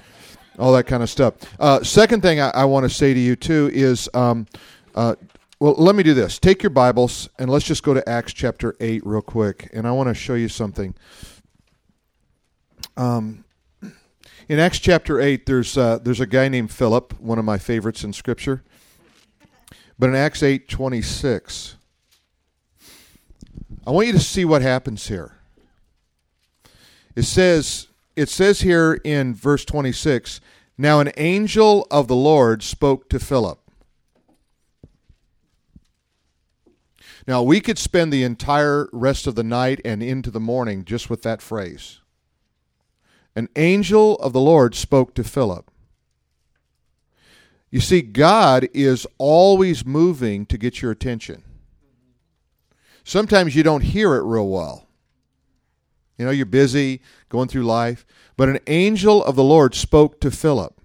all that kind of stuff. Uh, second thing I, I want to say to you too is, um, uh, well, let me do this. Take your Bibles and let's just go to Acts chapter eight real quick, and I want to show you something. Um, in Acts chapter eight, there's uh, there's a guy named Philip, one of my favorites in Scripture. But in Acts eight twenty six, I want you to see what happens here. It says it says here in verse 26 Now an angel of the Lord spoke to Philip. Now, we could spend the entire rest of the night and into the morning just with that phrase. An angel of the Lord spoke to Philip. You see, God is always moving to get your attention. Sometimes you don't hear it real well. You know, you're busy going through life. But an angel of the Lord spoke to Philip.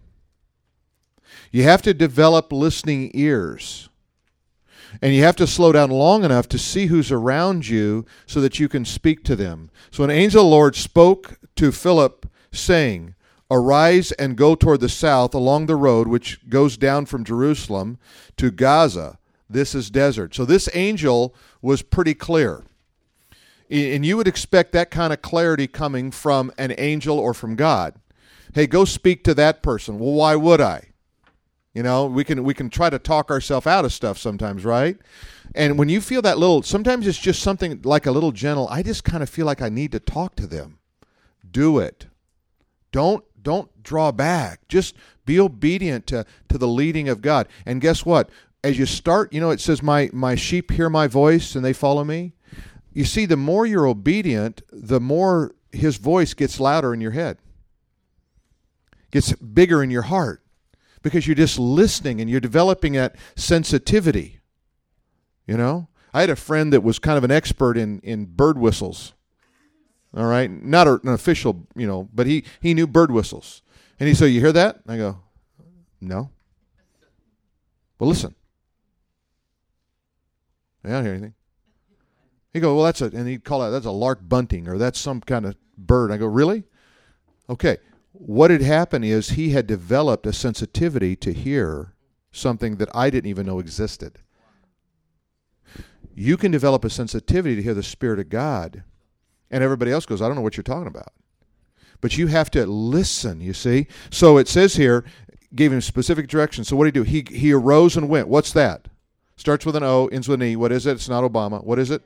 You have to develop listening ears. And you have to slow down long enough to see who's around you so that you can speak to them. So an angel of the Lord spoke to Philip, saying, Arise and go toward the south along the road which goes down from Jerusalem to Gaza. This is desert. So this angel was pretty clear. And you would expect that kind of clarity coming from an angel or from God. Hey, go speak to that person. Well, why would I? You know, we can we can try to talk ourselves out of stuff sometimes, right? And when you feel that little, sometimes it's just something like a little gentle. I just kind of feel like I need to talk to them. Do it. Don't don't draw back. Just be obedient to to the leading of God. And guess what? As you start, you know, it says, "My my sheep hear my voice and they follow me." You see, the more you're obedient, the more his voice gets louder in your head, gets bigger in your heart, because you're just listening and you're developing that sensitivity. You know, I had a friend that was kind of an expert in, in bird whistles. All right, not an official, you know, but he, he knew bird whistles. And he said, You hear that? I go, No. Well, listen. I don't hear anything. He go, well, that's a, and he'd call it, that's a lark bunting, or that's some kind of bird. I go, really? Okay. What had happened is he had developed a sensitivity to hear something that I didn't even know existed. You can develop a sensitivity to hear the Spirit of God, and everybody else goes, I don't know what you're talking about. But you have to listen, you see? So it says here, gave him specific directions. So what did he do? He, he arose and went. What's that? Starts with an O, ends with an E. What is it? It's not Obama. What is it?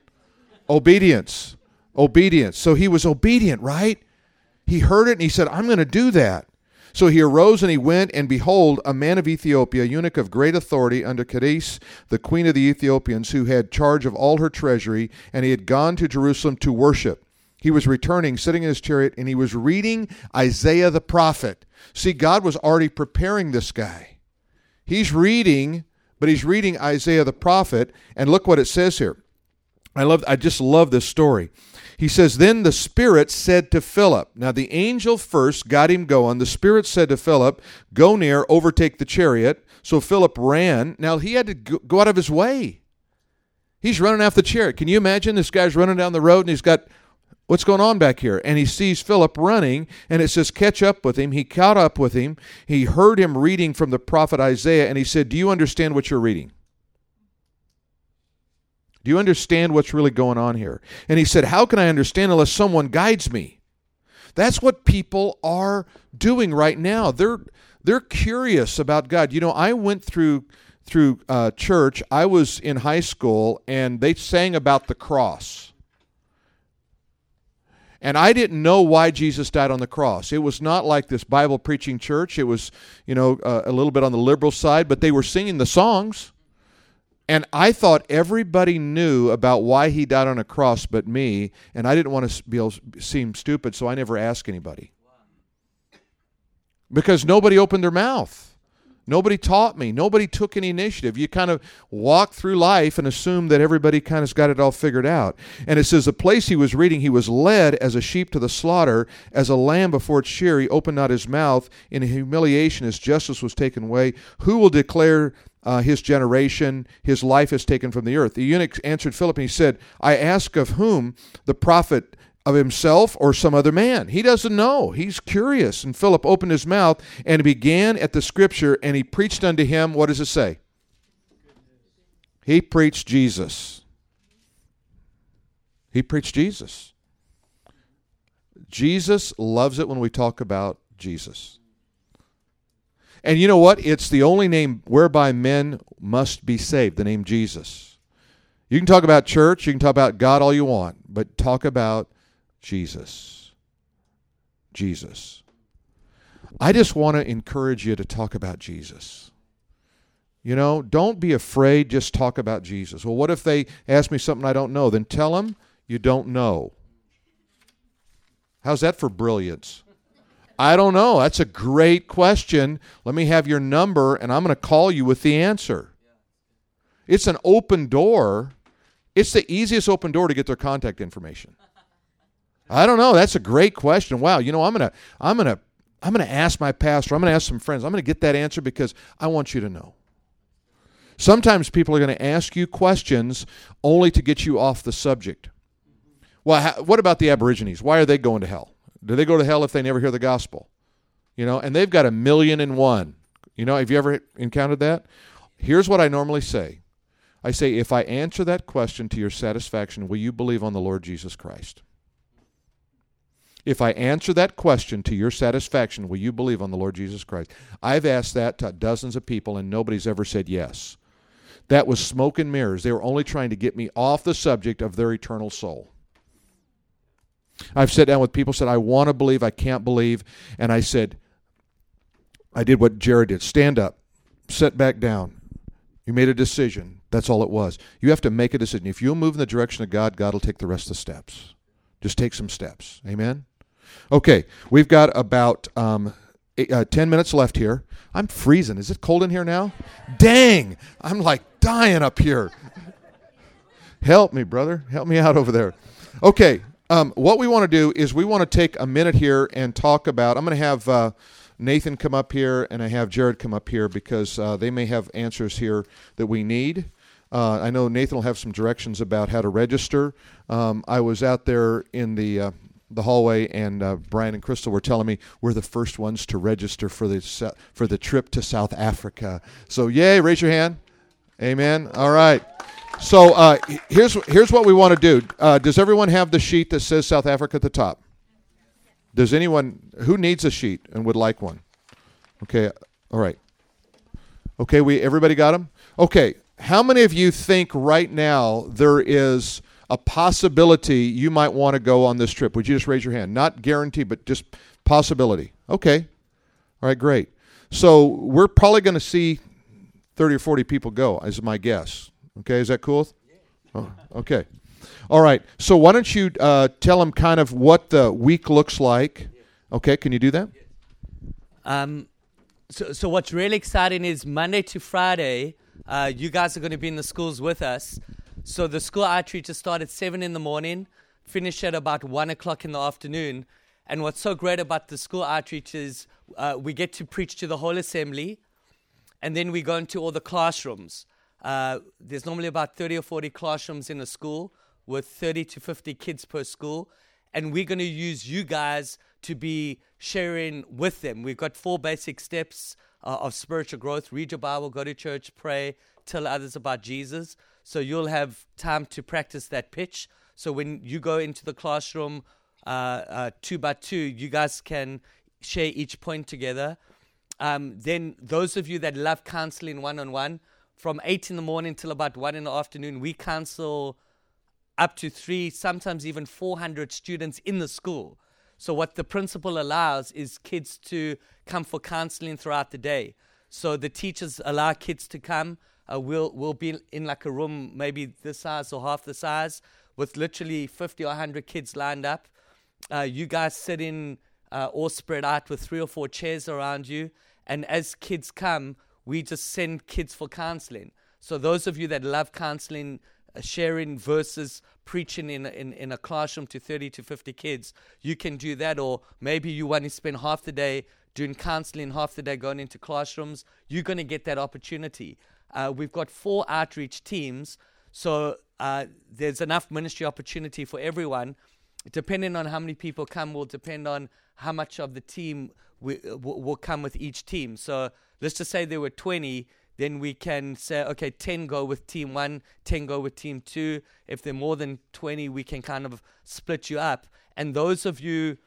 Obedience. Obedience. So he was obedient, right? He heard it and he said, I'm going to do that. So he arose and he went, and behold, a man of Ethiopia, eunuch of great authority under Candace, the queen of the Ethiopians, who had charge of all her treasury, and he had gone to Jerusalem to worship. he was returning, sitting in his chariot, and he was reading Isaiah the prophet. See, God was already preparing this guy. He's reading, but he's reading Isaiah the prophet, and look what it says here. I love I just love this story. He says, Then the Spirit said to Philip, Now the angel first got him going. The Spirit said to Philip, Go near, overtake the chariot. So Philip ran. Now he had to go out of his way. He's running after the chariot. Can you imagine this guy's running down the road and he's got what's going on back here? And he sees Philip running, and it says, catch up with him. He caught up with him. He heard him reading from the prophet Isaiah, and he said, Do you understand what you're reading? Do you understand what's really going on here? And he said, How can I understand unless someone guides me? That's what people are doing right now. They're they're curious about God. You know, I went through through uh, church. I was in high school, and they sang about the cross. And I didn't know why Jesus died on the cross. It was not like this Bible preaching church. It was, you know, uh, a little bit on the liberal side, but they were singing the songs. And I thought everybody knew about why he died on a cross but me, and I didn't want to be able seem stupid, so I never asked anybody. Because nobody opened their mouth. Nobody taught me. Nobody took any initiative. You kind of walk through life and assume that everybody kind of's got it all figured out. And it says, The place he was reading, he was led as a sheep to the slaughter, as a lamb before its shear, he opened not his mouth. In humiliation, his justice was taken away. Who will declare uh, his generation, his life is taken from the earth. The eunuch answered Philip and he said, I ask of whom? The prophet of himself or some other man. He doesn't know. He's curious. And Philip opened his mouth and began at the scripture and he preached unto him, what does it say? He preached Jesus. He preached Jesus. Jesus loves it when we talk about Jesus. And you know what? It's the only name whereby men must be saved, the name Jesus. You can talk about church, you can talk about God all you want, but talk about Jesus. Jesus. I just want to encourage you to talk about Jesus. You know, don't be afraid, just talk about Jesus. Well, what if they ask me something I don't know? Then tell them you don't know. How's that for brilliance? I don't know. That's a great question. Let me have your number, and I'm going to call you with the answer. It's an open door. It's the easiest open door to get their contact information. I don't know. That's a great question. Wow. You know, I'm gonna, I'm gonna, I'm gonna ask my pastor. I'm gonna ask some friends. I'm gonna get that answer because I want you to know. Sometimes people are going to ask you questions only to get you off the subject. Well, what about the Aborigines? Why are they going to hell? Do they go to hell if they never hear the gospel? You know, and they've got a million and one. You know, have you ever encountered that? Here's what I normally say I say, if I answer that question to your satisfaction, will you believe on the Lord Jesus Christ? If I answer that question to your satisfaction, will you believe on the Lord Jesus Christ? I've asked that to dozens of people, and nobody's ever said yes. That was smoke and mirrors. They were only trying to get me off the subject of their eternal soul. I've sat down with people said I want to believe, I can't believe, and I said I did what Jared did. Stand up. Sit back down. You made a decision. That's all it was. You have to make a decision. If you move in the direction of God, God will take the rest of the steps. Just take some steps. Amen. Okay, we've got about um, eight, uh, 10 minutes left here. I'm freezing. Is it cold in here now? Dang! I'm like dying up here. Help me, brother. Help me out over there. Okay, um, what we want to do is we want to take a minute here and talk about. I'm going to have uh, Nathan come up here and I have Jared come up here because uh, they may have answers here that we need. Uh, I know Nathan will have some directions about how to register. Um, I was out there in the uh, the hallway, and uh, Brian and Crystal were telling me we're the first ones to register for the for the trip to South Africa. So, yay! Raise your hand. Amen. All right. So uh, here's here's what we want to do. Uh, does everyone have the sheet that says South Africa at the top? Does anyone who needs a sheet and would like one? Okay, all right. Okay, we everybody got them. Okay, how many of you think right now there is a possibility you might want to go on this trip? Would you just raise your hand? Not guarantee, but just possibility. Okay, all right, great. So we're probably going to see thirty or forty people go, is my guess. Okay, is that cool? Oh, okay. All right. So why don't you uh, tell them kind of what the week looks like? Okay. Can you do that?
Um, so, so what's really exciting is Monday to Friday, uh, you guys are going to be in the schools with us. So the school outreach is start at seven in the morning, finish at about one o'clock in the afternoon. And what's so great about the school outreach is uh, we get to preach to the whole assembly, and then we go into all the classrooms. Uh, there's normally about 30 or 40 classrooms in a school with 30 to 50 kids per school, and we're going to use you guys to be sharing with them. We've got four basic steps uh, of spiritual growth read your Bible, go to church, pray, tell others about Jesus. So you'll have time to practice that pitch. So when you go into the classroom uh, uh, two by two, you guys can share each point together. Um, then those of you that love counseling one on one, from eight in the morning till about one in the afternoon, we counsel up to three, sometimes even 400 students in the school. So, what the principal allows is kids to come for counseling throughout the day. So, the teachers allow kids to come. Uh, we'll, we'll be in like a room maybe this size or half the size with literally 50 or 100 kids lined up. Uh, you guys sit in uh, all spread out with three or four chairs around you. And as kids come, we just send kids for counseling. So, those of you that love counseling, uh, sharing verses, preaching in, in, in a classroom to 30 to 50 kids, you can do that. Or maybe you want to spend half the day doing counseling, half the day going into classrooms. You're going to get that opportunity. Uh, we've got four outreach teams, so uh, there's enough ministry opportunity for everyone. Depending on how many people come, will depend on how much of the team we, uh, will come with each team. So let's just say there were 20 then we can say, okay, 10 go with team one, 10 go with team two. If they're more than 20, we can kind of split you up. And those of you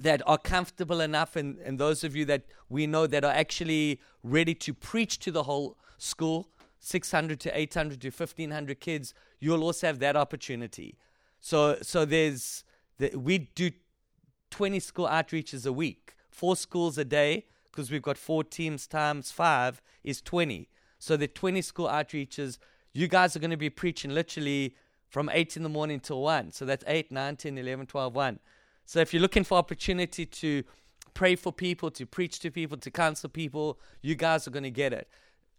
that are comfortable enough, and, and those of you that we know that are actually ready to preach to the whole school, 600 to 800 to 1500 kids, you'll also have that opportunity. So, so there's, the, we do 20 school outreaches a week, four schools a day because we've got four teams times five is 20. So the 20 school outreaches, you guys are going to be preaching literally from 8 in the morning till 1. So that's 8, 9, 10, 11, 12, 1. So if you're looking for opportunity to pray for people, to preach to people, to counsel people, you guys are going to get it.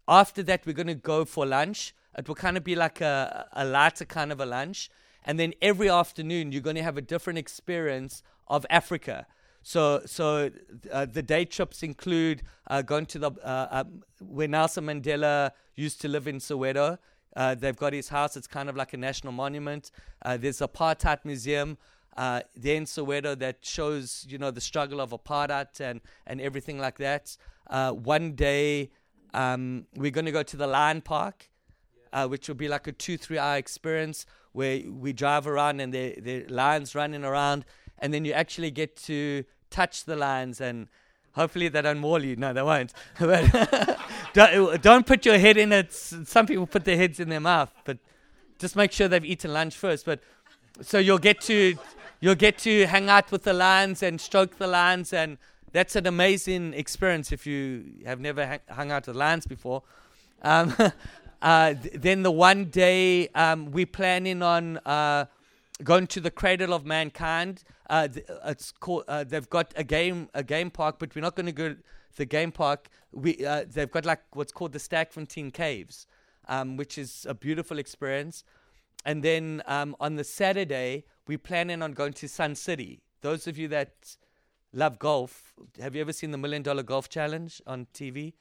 After that, we're going to go for lunch. It will kind of be like a, a lighter kind of a lunch. And then every afternoon, you're going to have a different experience of Africa. So, so uh, the day trips include uh, going to the uh, um, where Nelson Mandela used to live in Soweto. Uh, they've got his house. It's kind of like a national monument. Uh, there's a apartheid museum uh, there in Soweto that shows, you know, the struggle of apartheid and, and everything like that. one day, um, we're going to go to the Lion Park, which will be like a two, three hour experience where we drive around and the the lions running around. And then you actually get to touch the lions and hopefully they don't maul you. No, they won't. but don't, don't put your head in it. Some people put their heads in their mouth, but just make sure they've eaten lunch first. But so you'll get to you'll get to hang out with the lions and stroke the lions, and that's an amazing experience if you have never hung out with lions before. Um, uh, then the one day um, we're planning on uh, going to the cradle of mankind. Uh, it's called. Uh, they've got a game a game park, but we're not going to go to the game park. We uh, they've got like what's called the Sterkfontein Caves, um, which is a beautiful experience. And then um, on the Saturday, we're planning on going to Sun City. Those of you that love golf, have you ever seen the Million Dollar Golf Challenge on TV?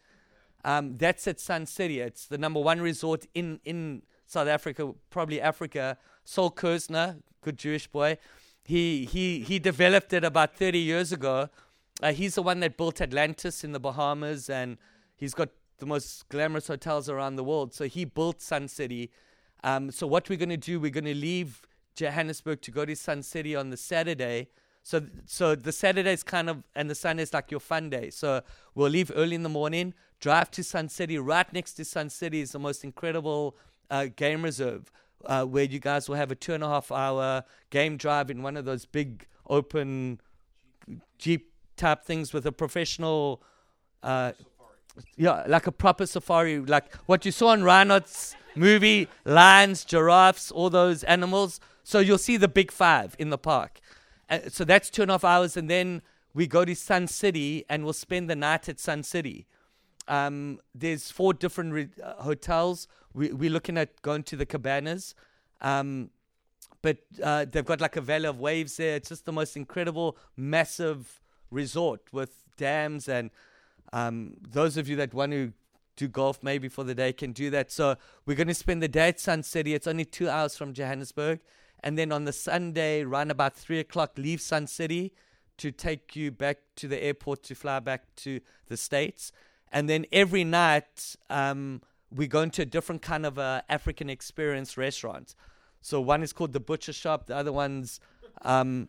Um, that's at Sun City. It's the number one resort in in South Africa, probably Africa. Sol Kerzner, good Jewish boy, he, he, he developed it about 30 years ago. Uh, he's the one that built Atlantis in the Bahamas, and he's got the most glamorous hotels around the world. So he built Sun City. Um, so what we're going to do, we're going to leave Johannesburg to go to Sun City on the Saturday. So, so the Saturday is kind of, and the Sunday is like your fun day. So we'll leave early in the morning, drive to Sun City. Right next to Sun City is the most incredible uh, game reserve uh, where you guys will have a two and a half hour game drive in one of those big open Jeep type things with a professional uh, yeah, like a proper safari, like what you saw in Reinhardt's movie, lions, giraffes, all those animals. So you'll see the big five in the park. Uh, so that's two and a half hours, and then we go to Sun City and we'll spend the night at Sun City. Um, there's four different re- uh, hotels. We, we're looking at going to the cabanas. Um, but uh, they've got like a valley of waves there. It's just the most incredible, massive resort with dams. And um, those of you that want to do golf maybe for the day can do that. So we're going to spend the day at Sun City. It's only two hours from Johannesburg. And then on the Sunday, around about three o'clock, leave Sun City to take you back to the airport to fly back to the States. And then every night, um, we go into a different kind of African experience restaurant. So one is called the Butcher Shop, the other one's, um,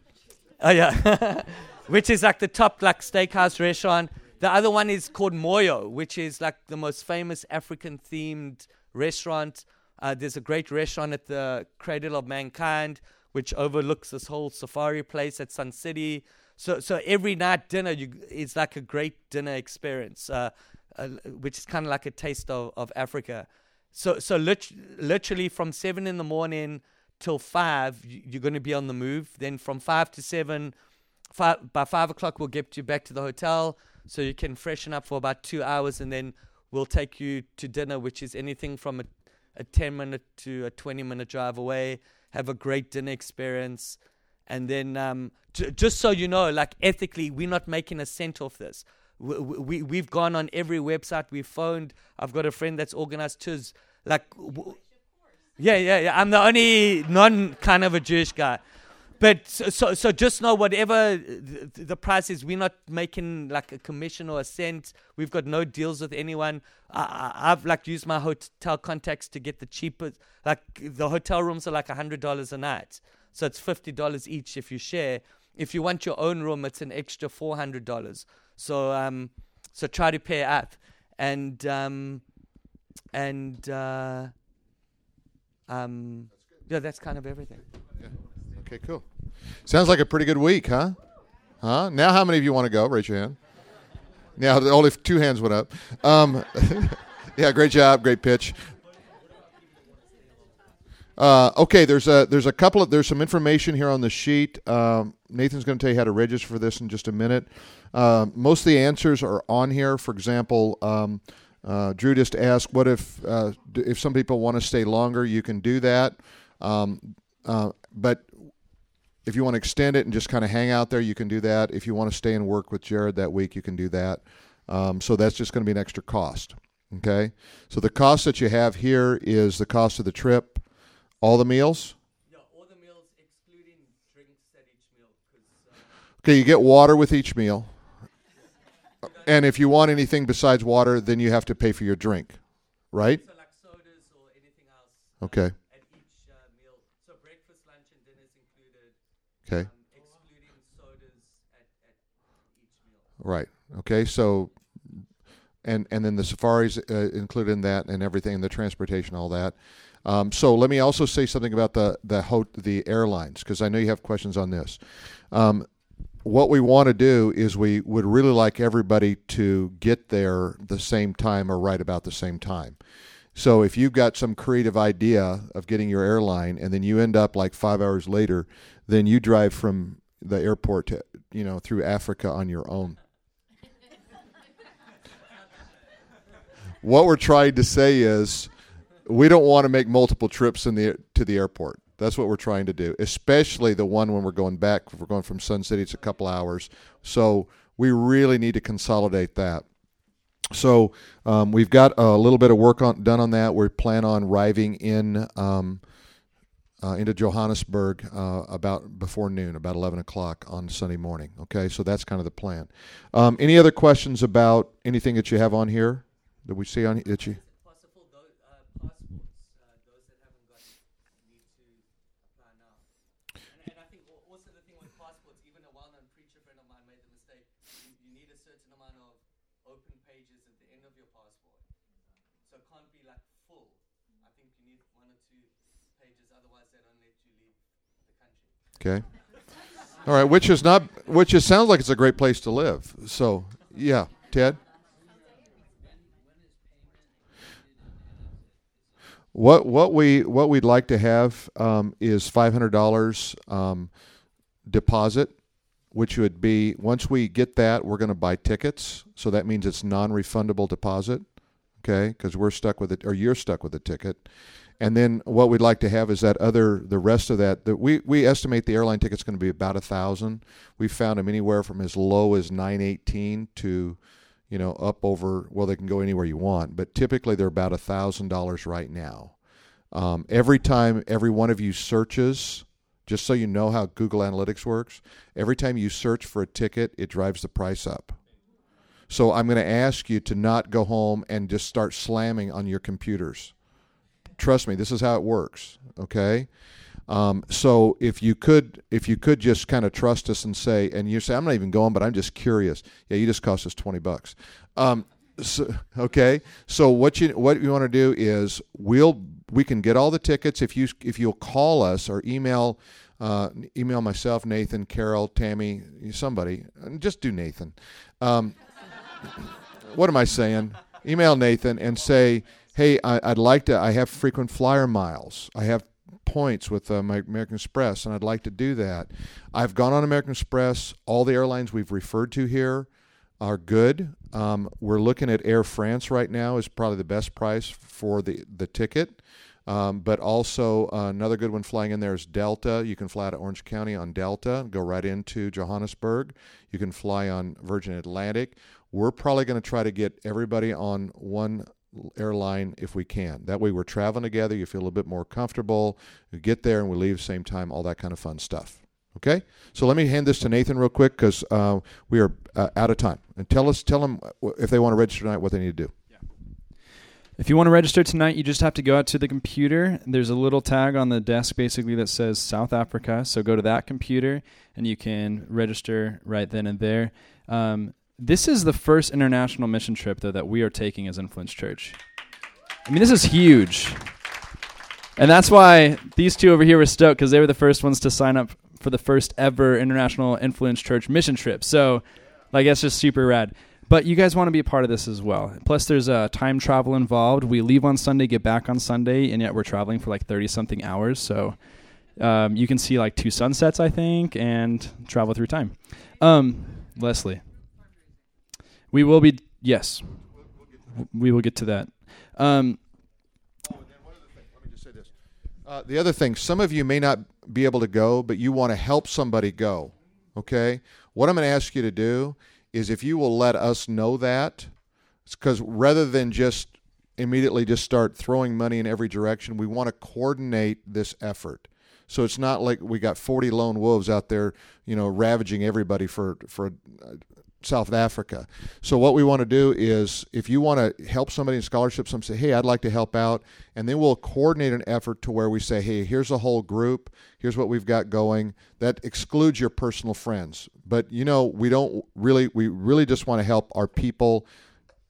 oh yeah, which is like the top like steakhouse restaurant. The other one is called Moyo, which is like the most famous African themed restaurant. Uh, there's a great restaurant at the Cradle of Mankind, which overlooks this whole safari place at Sun City. So, so every night dinner you, is like a great dinner experience, uh, which is kind of like a taste of, of Africa. So, so lit- literally from seven in the morning till five, you're going to be on the move. Then from five to seven, five, by five o'clock, we'll get you back to the hotel so you can freshen up for about two hours, and then we'll take you to dinner, which is anything from a, a 10 minute to a 20 minute drive away. Have a great dinner experience. And then, um, j- just so you know, like ethically, we're not making a cent off this. We, we, we've gone on every website, we've phoned. I've got a friend that's organized tours. Like, w- yeah, yeah, yeah. I'm the only non kind of a Jewish guy. But so, so, just know whatever the, the, price is, we're not making like a commission or a cent. We've got no deals with anyone. I, I've like used my hotel contacts to get the cheapest. Like the hotel rooms are like a hundred dollars a night, so it's fifty dollars each if you share. If you want your own room, it's an extra four hundred dollars. So um, so try to pay up, and um, and uh, um, yeah, that's kind of everything.
Yeah. Okay, cool. Sounds like a pretty good week, huh? Huh? Now, how many of you want to go? Raise your hand. Now, only two hands went up. Um, yeah, great job, great pitch. Uh, okay, there's a there's a couple of there's some information here on the sheet. Um, Nathan's going to tell you how to register for this in just a minute. Uh, most of the answers are on here. For example, um, uh, Drew just asked, "What if uh, if some people want to stay longer? You can do that." Um, uh, but if you want to extend it and just kind of hang out there, you can do that. If you want to stay and work with Jared that week, you can do that. Um, so that's just going to be an extra cost. Okay. So the cost that you have here is the cost of the trip, all the meals.
Yeah, all the meals excluding drinks at each meal. Uh,
okay, you get water with each meal. And if you want anything besides water, then you have to pay for your drink, right?
So like sodas or anything else.
Okay.
At each uh, meal. So breakfast, lunch, and dinner is included.
Okay.
Um, excluding sodas at, at each meal.
Right. Okay. So, and and then the safaris uh, included in that, and everything, the transportation, all that. Um, so let me also say something about the the ho- the airlines because I know you have questions on this. Um, what we want to do is we would really like everybody to get there the same time or right about the same time. So if you've got some creative idea of getting your airline and then you end up like five hours later, then you drive from the airport to you know through Africa on your own. what we're trying to say is we don't want to make multiple trips in the to the airport. That's what we're trying to do, especially the one when we're going back. If we're going from Sun City, it's a couple hours. So we really need to consolidate that. So um, we've got a little bit of work on, done on that. We plan on arriving in um, uh, into Johannesburg uh, about before noon, about 11 o'clock on Sunday morning. Okay, so that's kind of the plan. Um, any other questions about anything that you have on here that we see on that you? Okay. All right, which is not which is sounds like it's a great place to live. So, yeah, Ted. What what we what we'd like to have um, is five hundred dollars um, deposit, which would be once we get that we're going to buy tickets. So that means it's non refundable deposit, okay? Because we're stuck with it, or you're stuck with the ticket, and then what we'd like to have is that other the rest of that. that we we estimate the airline ticket's going to be about a thousand. We found them anywhere from as low as nine eighteen to you know, up over, well, they can go anywhere you want, but typically they're about a $1,000 right now. Um, every time every one of you searches, just so you know how Google Analytics works, every time you search for a ticket, it drives the price up. So I'm going to ask you to not go home and just start slamming on your computers. Trust me, this is how it works. Okay. Um, so if you could, if you could just kind of trust us and say, and you say, I'm not even going, but I'm just curious. Yeah, you just cost us twenty bucks. Um, so, okay. So what you what you want to do is we'll we can get all the tickets if you if you'll call us or email uh, email myself, Nathan, Carol, Tammy, somebody. Just do Nathan. Um, what am I saying? Email Nathan and say, hey, I, would like to. I have frequent flyer miles. I have points with uh, my American Express, and I'd like to do that. I've gone on American Express. All the airlines we've referred to here are good. Um, we're looking at Air France right now is probably the best price for the the ticket. Um, but also uh, another good one flying in there is Delta. You can fly to Orange County on Delta, go right into Johannesburg. You can fly on Virgin Atlantic. We're probably going to try to get everybody on one airline if we can. That way we're traveling together, you feel a bit more comfortable, you get there and we leave same time, all that kind of fun stuff. Okay, so let me hand this to Nathan real quick because uh, we are uh, out of time. And tell us, tell them if they want to register tonight, what they need to do.
If you want to register tonight, you just have to go out to the computer. There's a little tag on the desk basically that says South Africa. So go to that computer and you can register right then and there. Um, this is the first international mission trip, though, that we are taking as Influence Church. I mean, this is huge. And that's why these two over here were stoked because they were the first ones to sign up for the first ever International Influence Church mission trip. So, like, that's just super rad. But you guys want to be a part of this as well. Plus, there's uh, time travel involved. We leave on Sunday, get back on Sunday, and yet we're traveling for like 30 something hours. So, um, you can see like two sunsets, I think, and travel through time. Um, Leslie. We will be yes. We will get to that. Um,
uh, the other thing, some of you may not be able to go, but you want to help somebody go. Okay? What I'm going to ask you to do is if you will let us know that, because rather than just immediately just start throwing money in every direction, we want to coordinate this effort. So it's not like we got 40 lone wolves out there, you know, ravaging everybody for for South Africa. So what we want to do is, if you want to help somebody in scholarship, some say, "Hey, I'd like to help out," and then we'll coordinate an effort to where we say, "Hey, here's a whole group. Here's what we've got going." That excludes your personal friends, but you know, we don't really, we really just want to help our people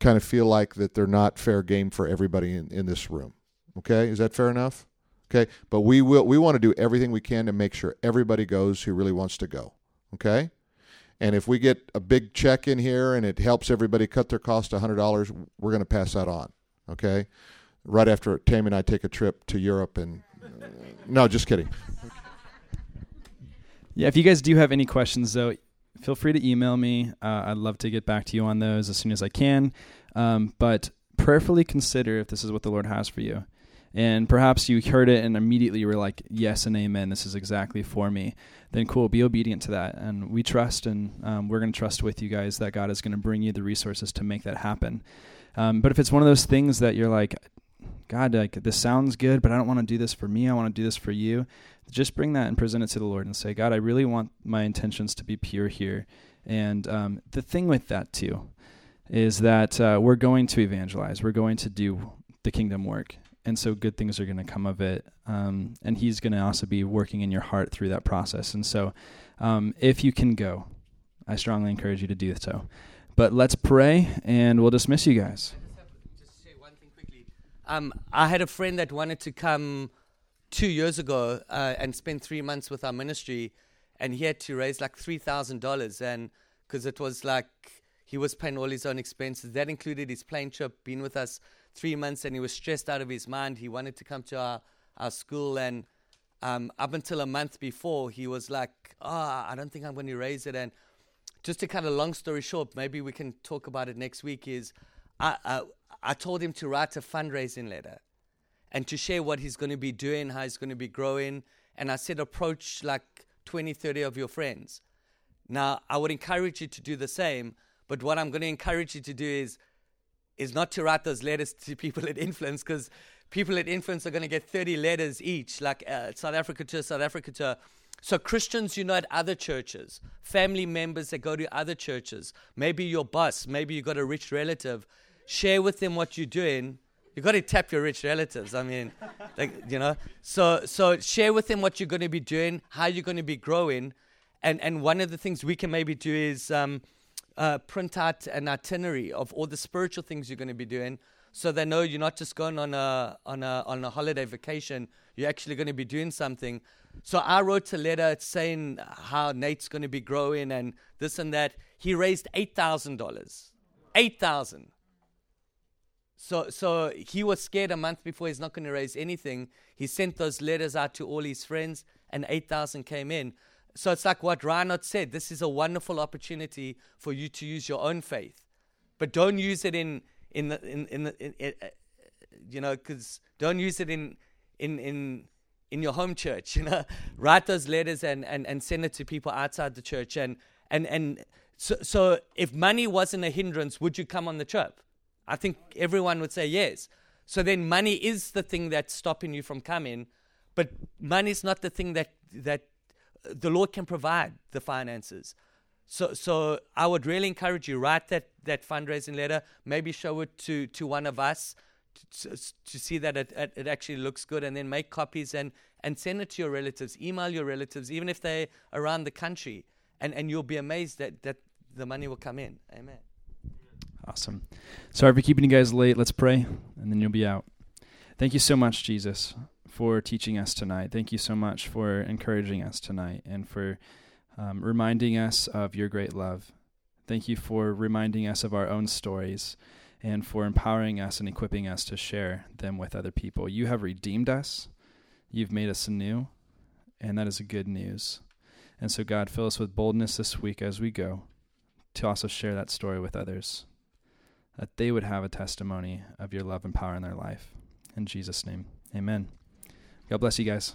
kind of feel like that they're not fair game for everybody in, in this room. Okay, is that fair enough? Okay, but we will. We want to do everything we can to make sure everybody goes who really wants to go. Okay. And if we get a big check in here and it helps everybody cut their cost $100, we're going to pass that on. Okay? Right after Tammy and I take a trip to Europe and. Uh, no, just kidding.
Yeah, if you guys do have any questions, though, feel free to email me. Uh, I'd love to get back to you on those as soon as I can. Um, but prayerfully consider if this is what the Lord has for you and perhaps you heard it and immediately you were like, yes and amen, this is exactly for me, then cool, be obedient to that. And we trust and um, we're going to trust with you guys that God is going to bring you the resources to make that happen. Um, but if it's one of those things that you're like, God, like this sounds good, but I don't want to do this for me. I want to do this for you. Just bring that and present it to the Lord and say, God, I really want my intentions to be pure here. And um, the thing with that too is that uh, we're going to evangelize. We're going to do the kingdom work and so good things are going to come of it. Um, and He's going to also be working in your heart through that process. And so, um, if you can go, I strongly encourage you to do so. But let's pray, and we'll dismiss you guys.
Um, I had a friend that wanted to come two years ago uh, and spend three months with our ministry, and he had to raise like three thousand dollars, and because it was like he was paying all his own expenses. That included his plane trip, being with us three months and he was stressed out of his mind. He wanted to come to our, our school. And um, up until a month before, he was like, oh, I don't think I'm going to raise it. And just to kind of long story short, maybe we can talk about it next week, is I, I, I told him to write a fundraising letter and to share what he's going to be doing, how he's going to be growing. And I said, approach like 20, 30 of your friends. Now, I would encourage you to do the same, but what I'm going to encourage you to do is is not to write those letters to people at influence because people at influence are going to get 30 letters each, like uh, South Africa to South Africa to. So Christians unite other churches, family members that go to other churches, maybe your boss, maybe you got a rich relative, share with them what you're doing. You got to tap your rich relatives. I mean, like you know. So so share with them what you're going to be doing, how you're going to be growing, and and one of the things we can maybe do is. Um, uh, print out an itinerary of all the spiritual things you're going to be doing so they know you're not just going on a on a on a holiday vacation. You're actually going to be doing something. So i wrote a letter saying how nate's going to be growing and this and that. He raised $8000 8000 so so he was scared a month before he's not going to raise anything. He sent those letters out to all his friends and 8000 came in so it's like what Reinhard said this is a wonderful opportunity for you to use your own faith. But don't use it in, in, the, in, in, the, in, in uh, you know, because don't use it in, in, in, in your home church, you know. Write those letters and, and, and send it to people outside the church. And, and, and so, so if money wasn't a hindrance, would you come on the trip? I think everyone would say yes. So then money is the thing that's stopping you from coming, but money is not the thing that, that the Lord can provide the finances. So, so I would really encourage you write that, that fundraising letter. Maybe show it to, to one of us to, to see that it, it actually looks good, and then make copies and, and send it to your relatives. Email your relatives, even if they're around the country, and, and you'll be amazed that, that the money will come in. Amen.
Awesome. Sorry for keeping you guys late. Let's pray, and then you'll be out. Thank you so much, Jesus, for teaching us tonight. Thank you so much for encouraging us tonight and for um, reminding us of your great love. Thank you for reminding us of our own stories and for empowering us and equipping us to share them with other people. You have redeemed us, you've made us anew, and that is good news. And so, God, fill us with boldness this week as we go to also share that story with others, that they would have a testimony of your love and power in their life. In Jesus' name, amen. God bless you guys.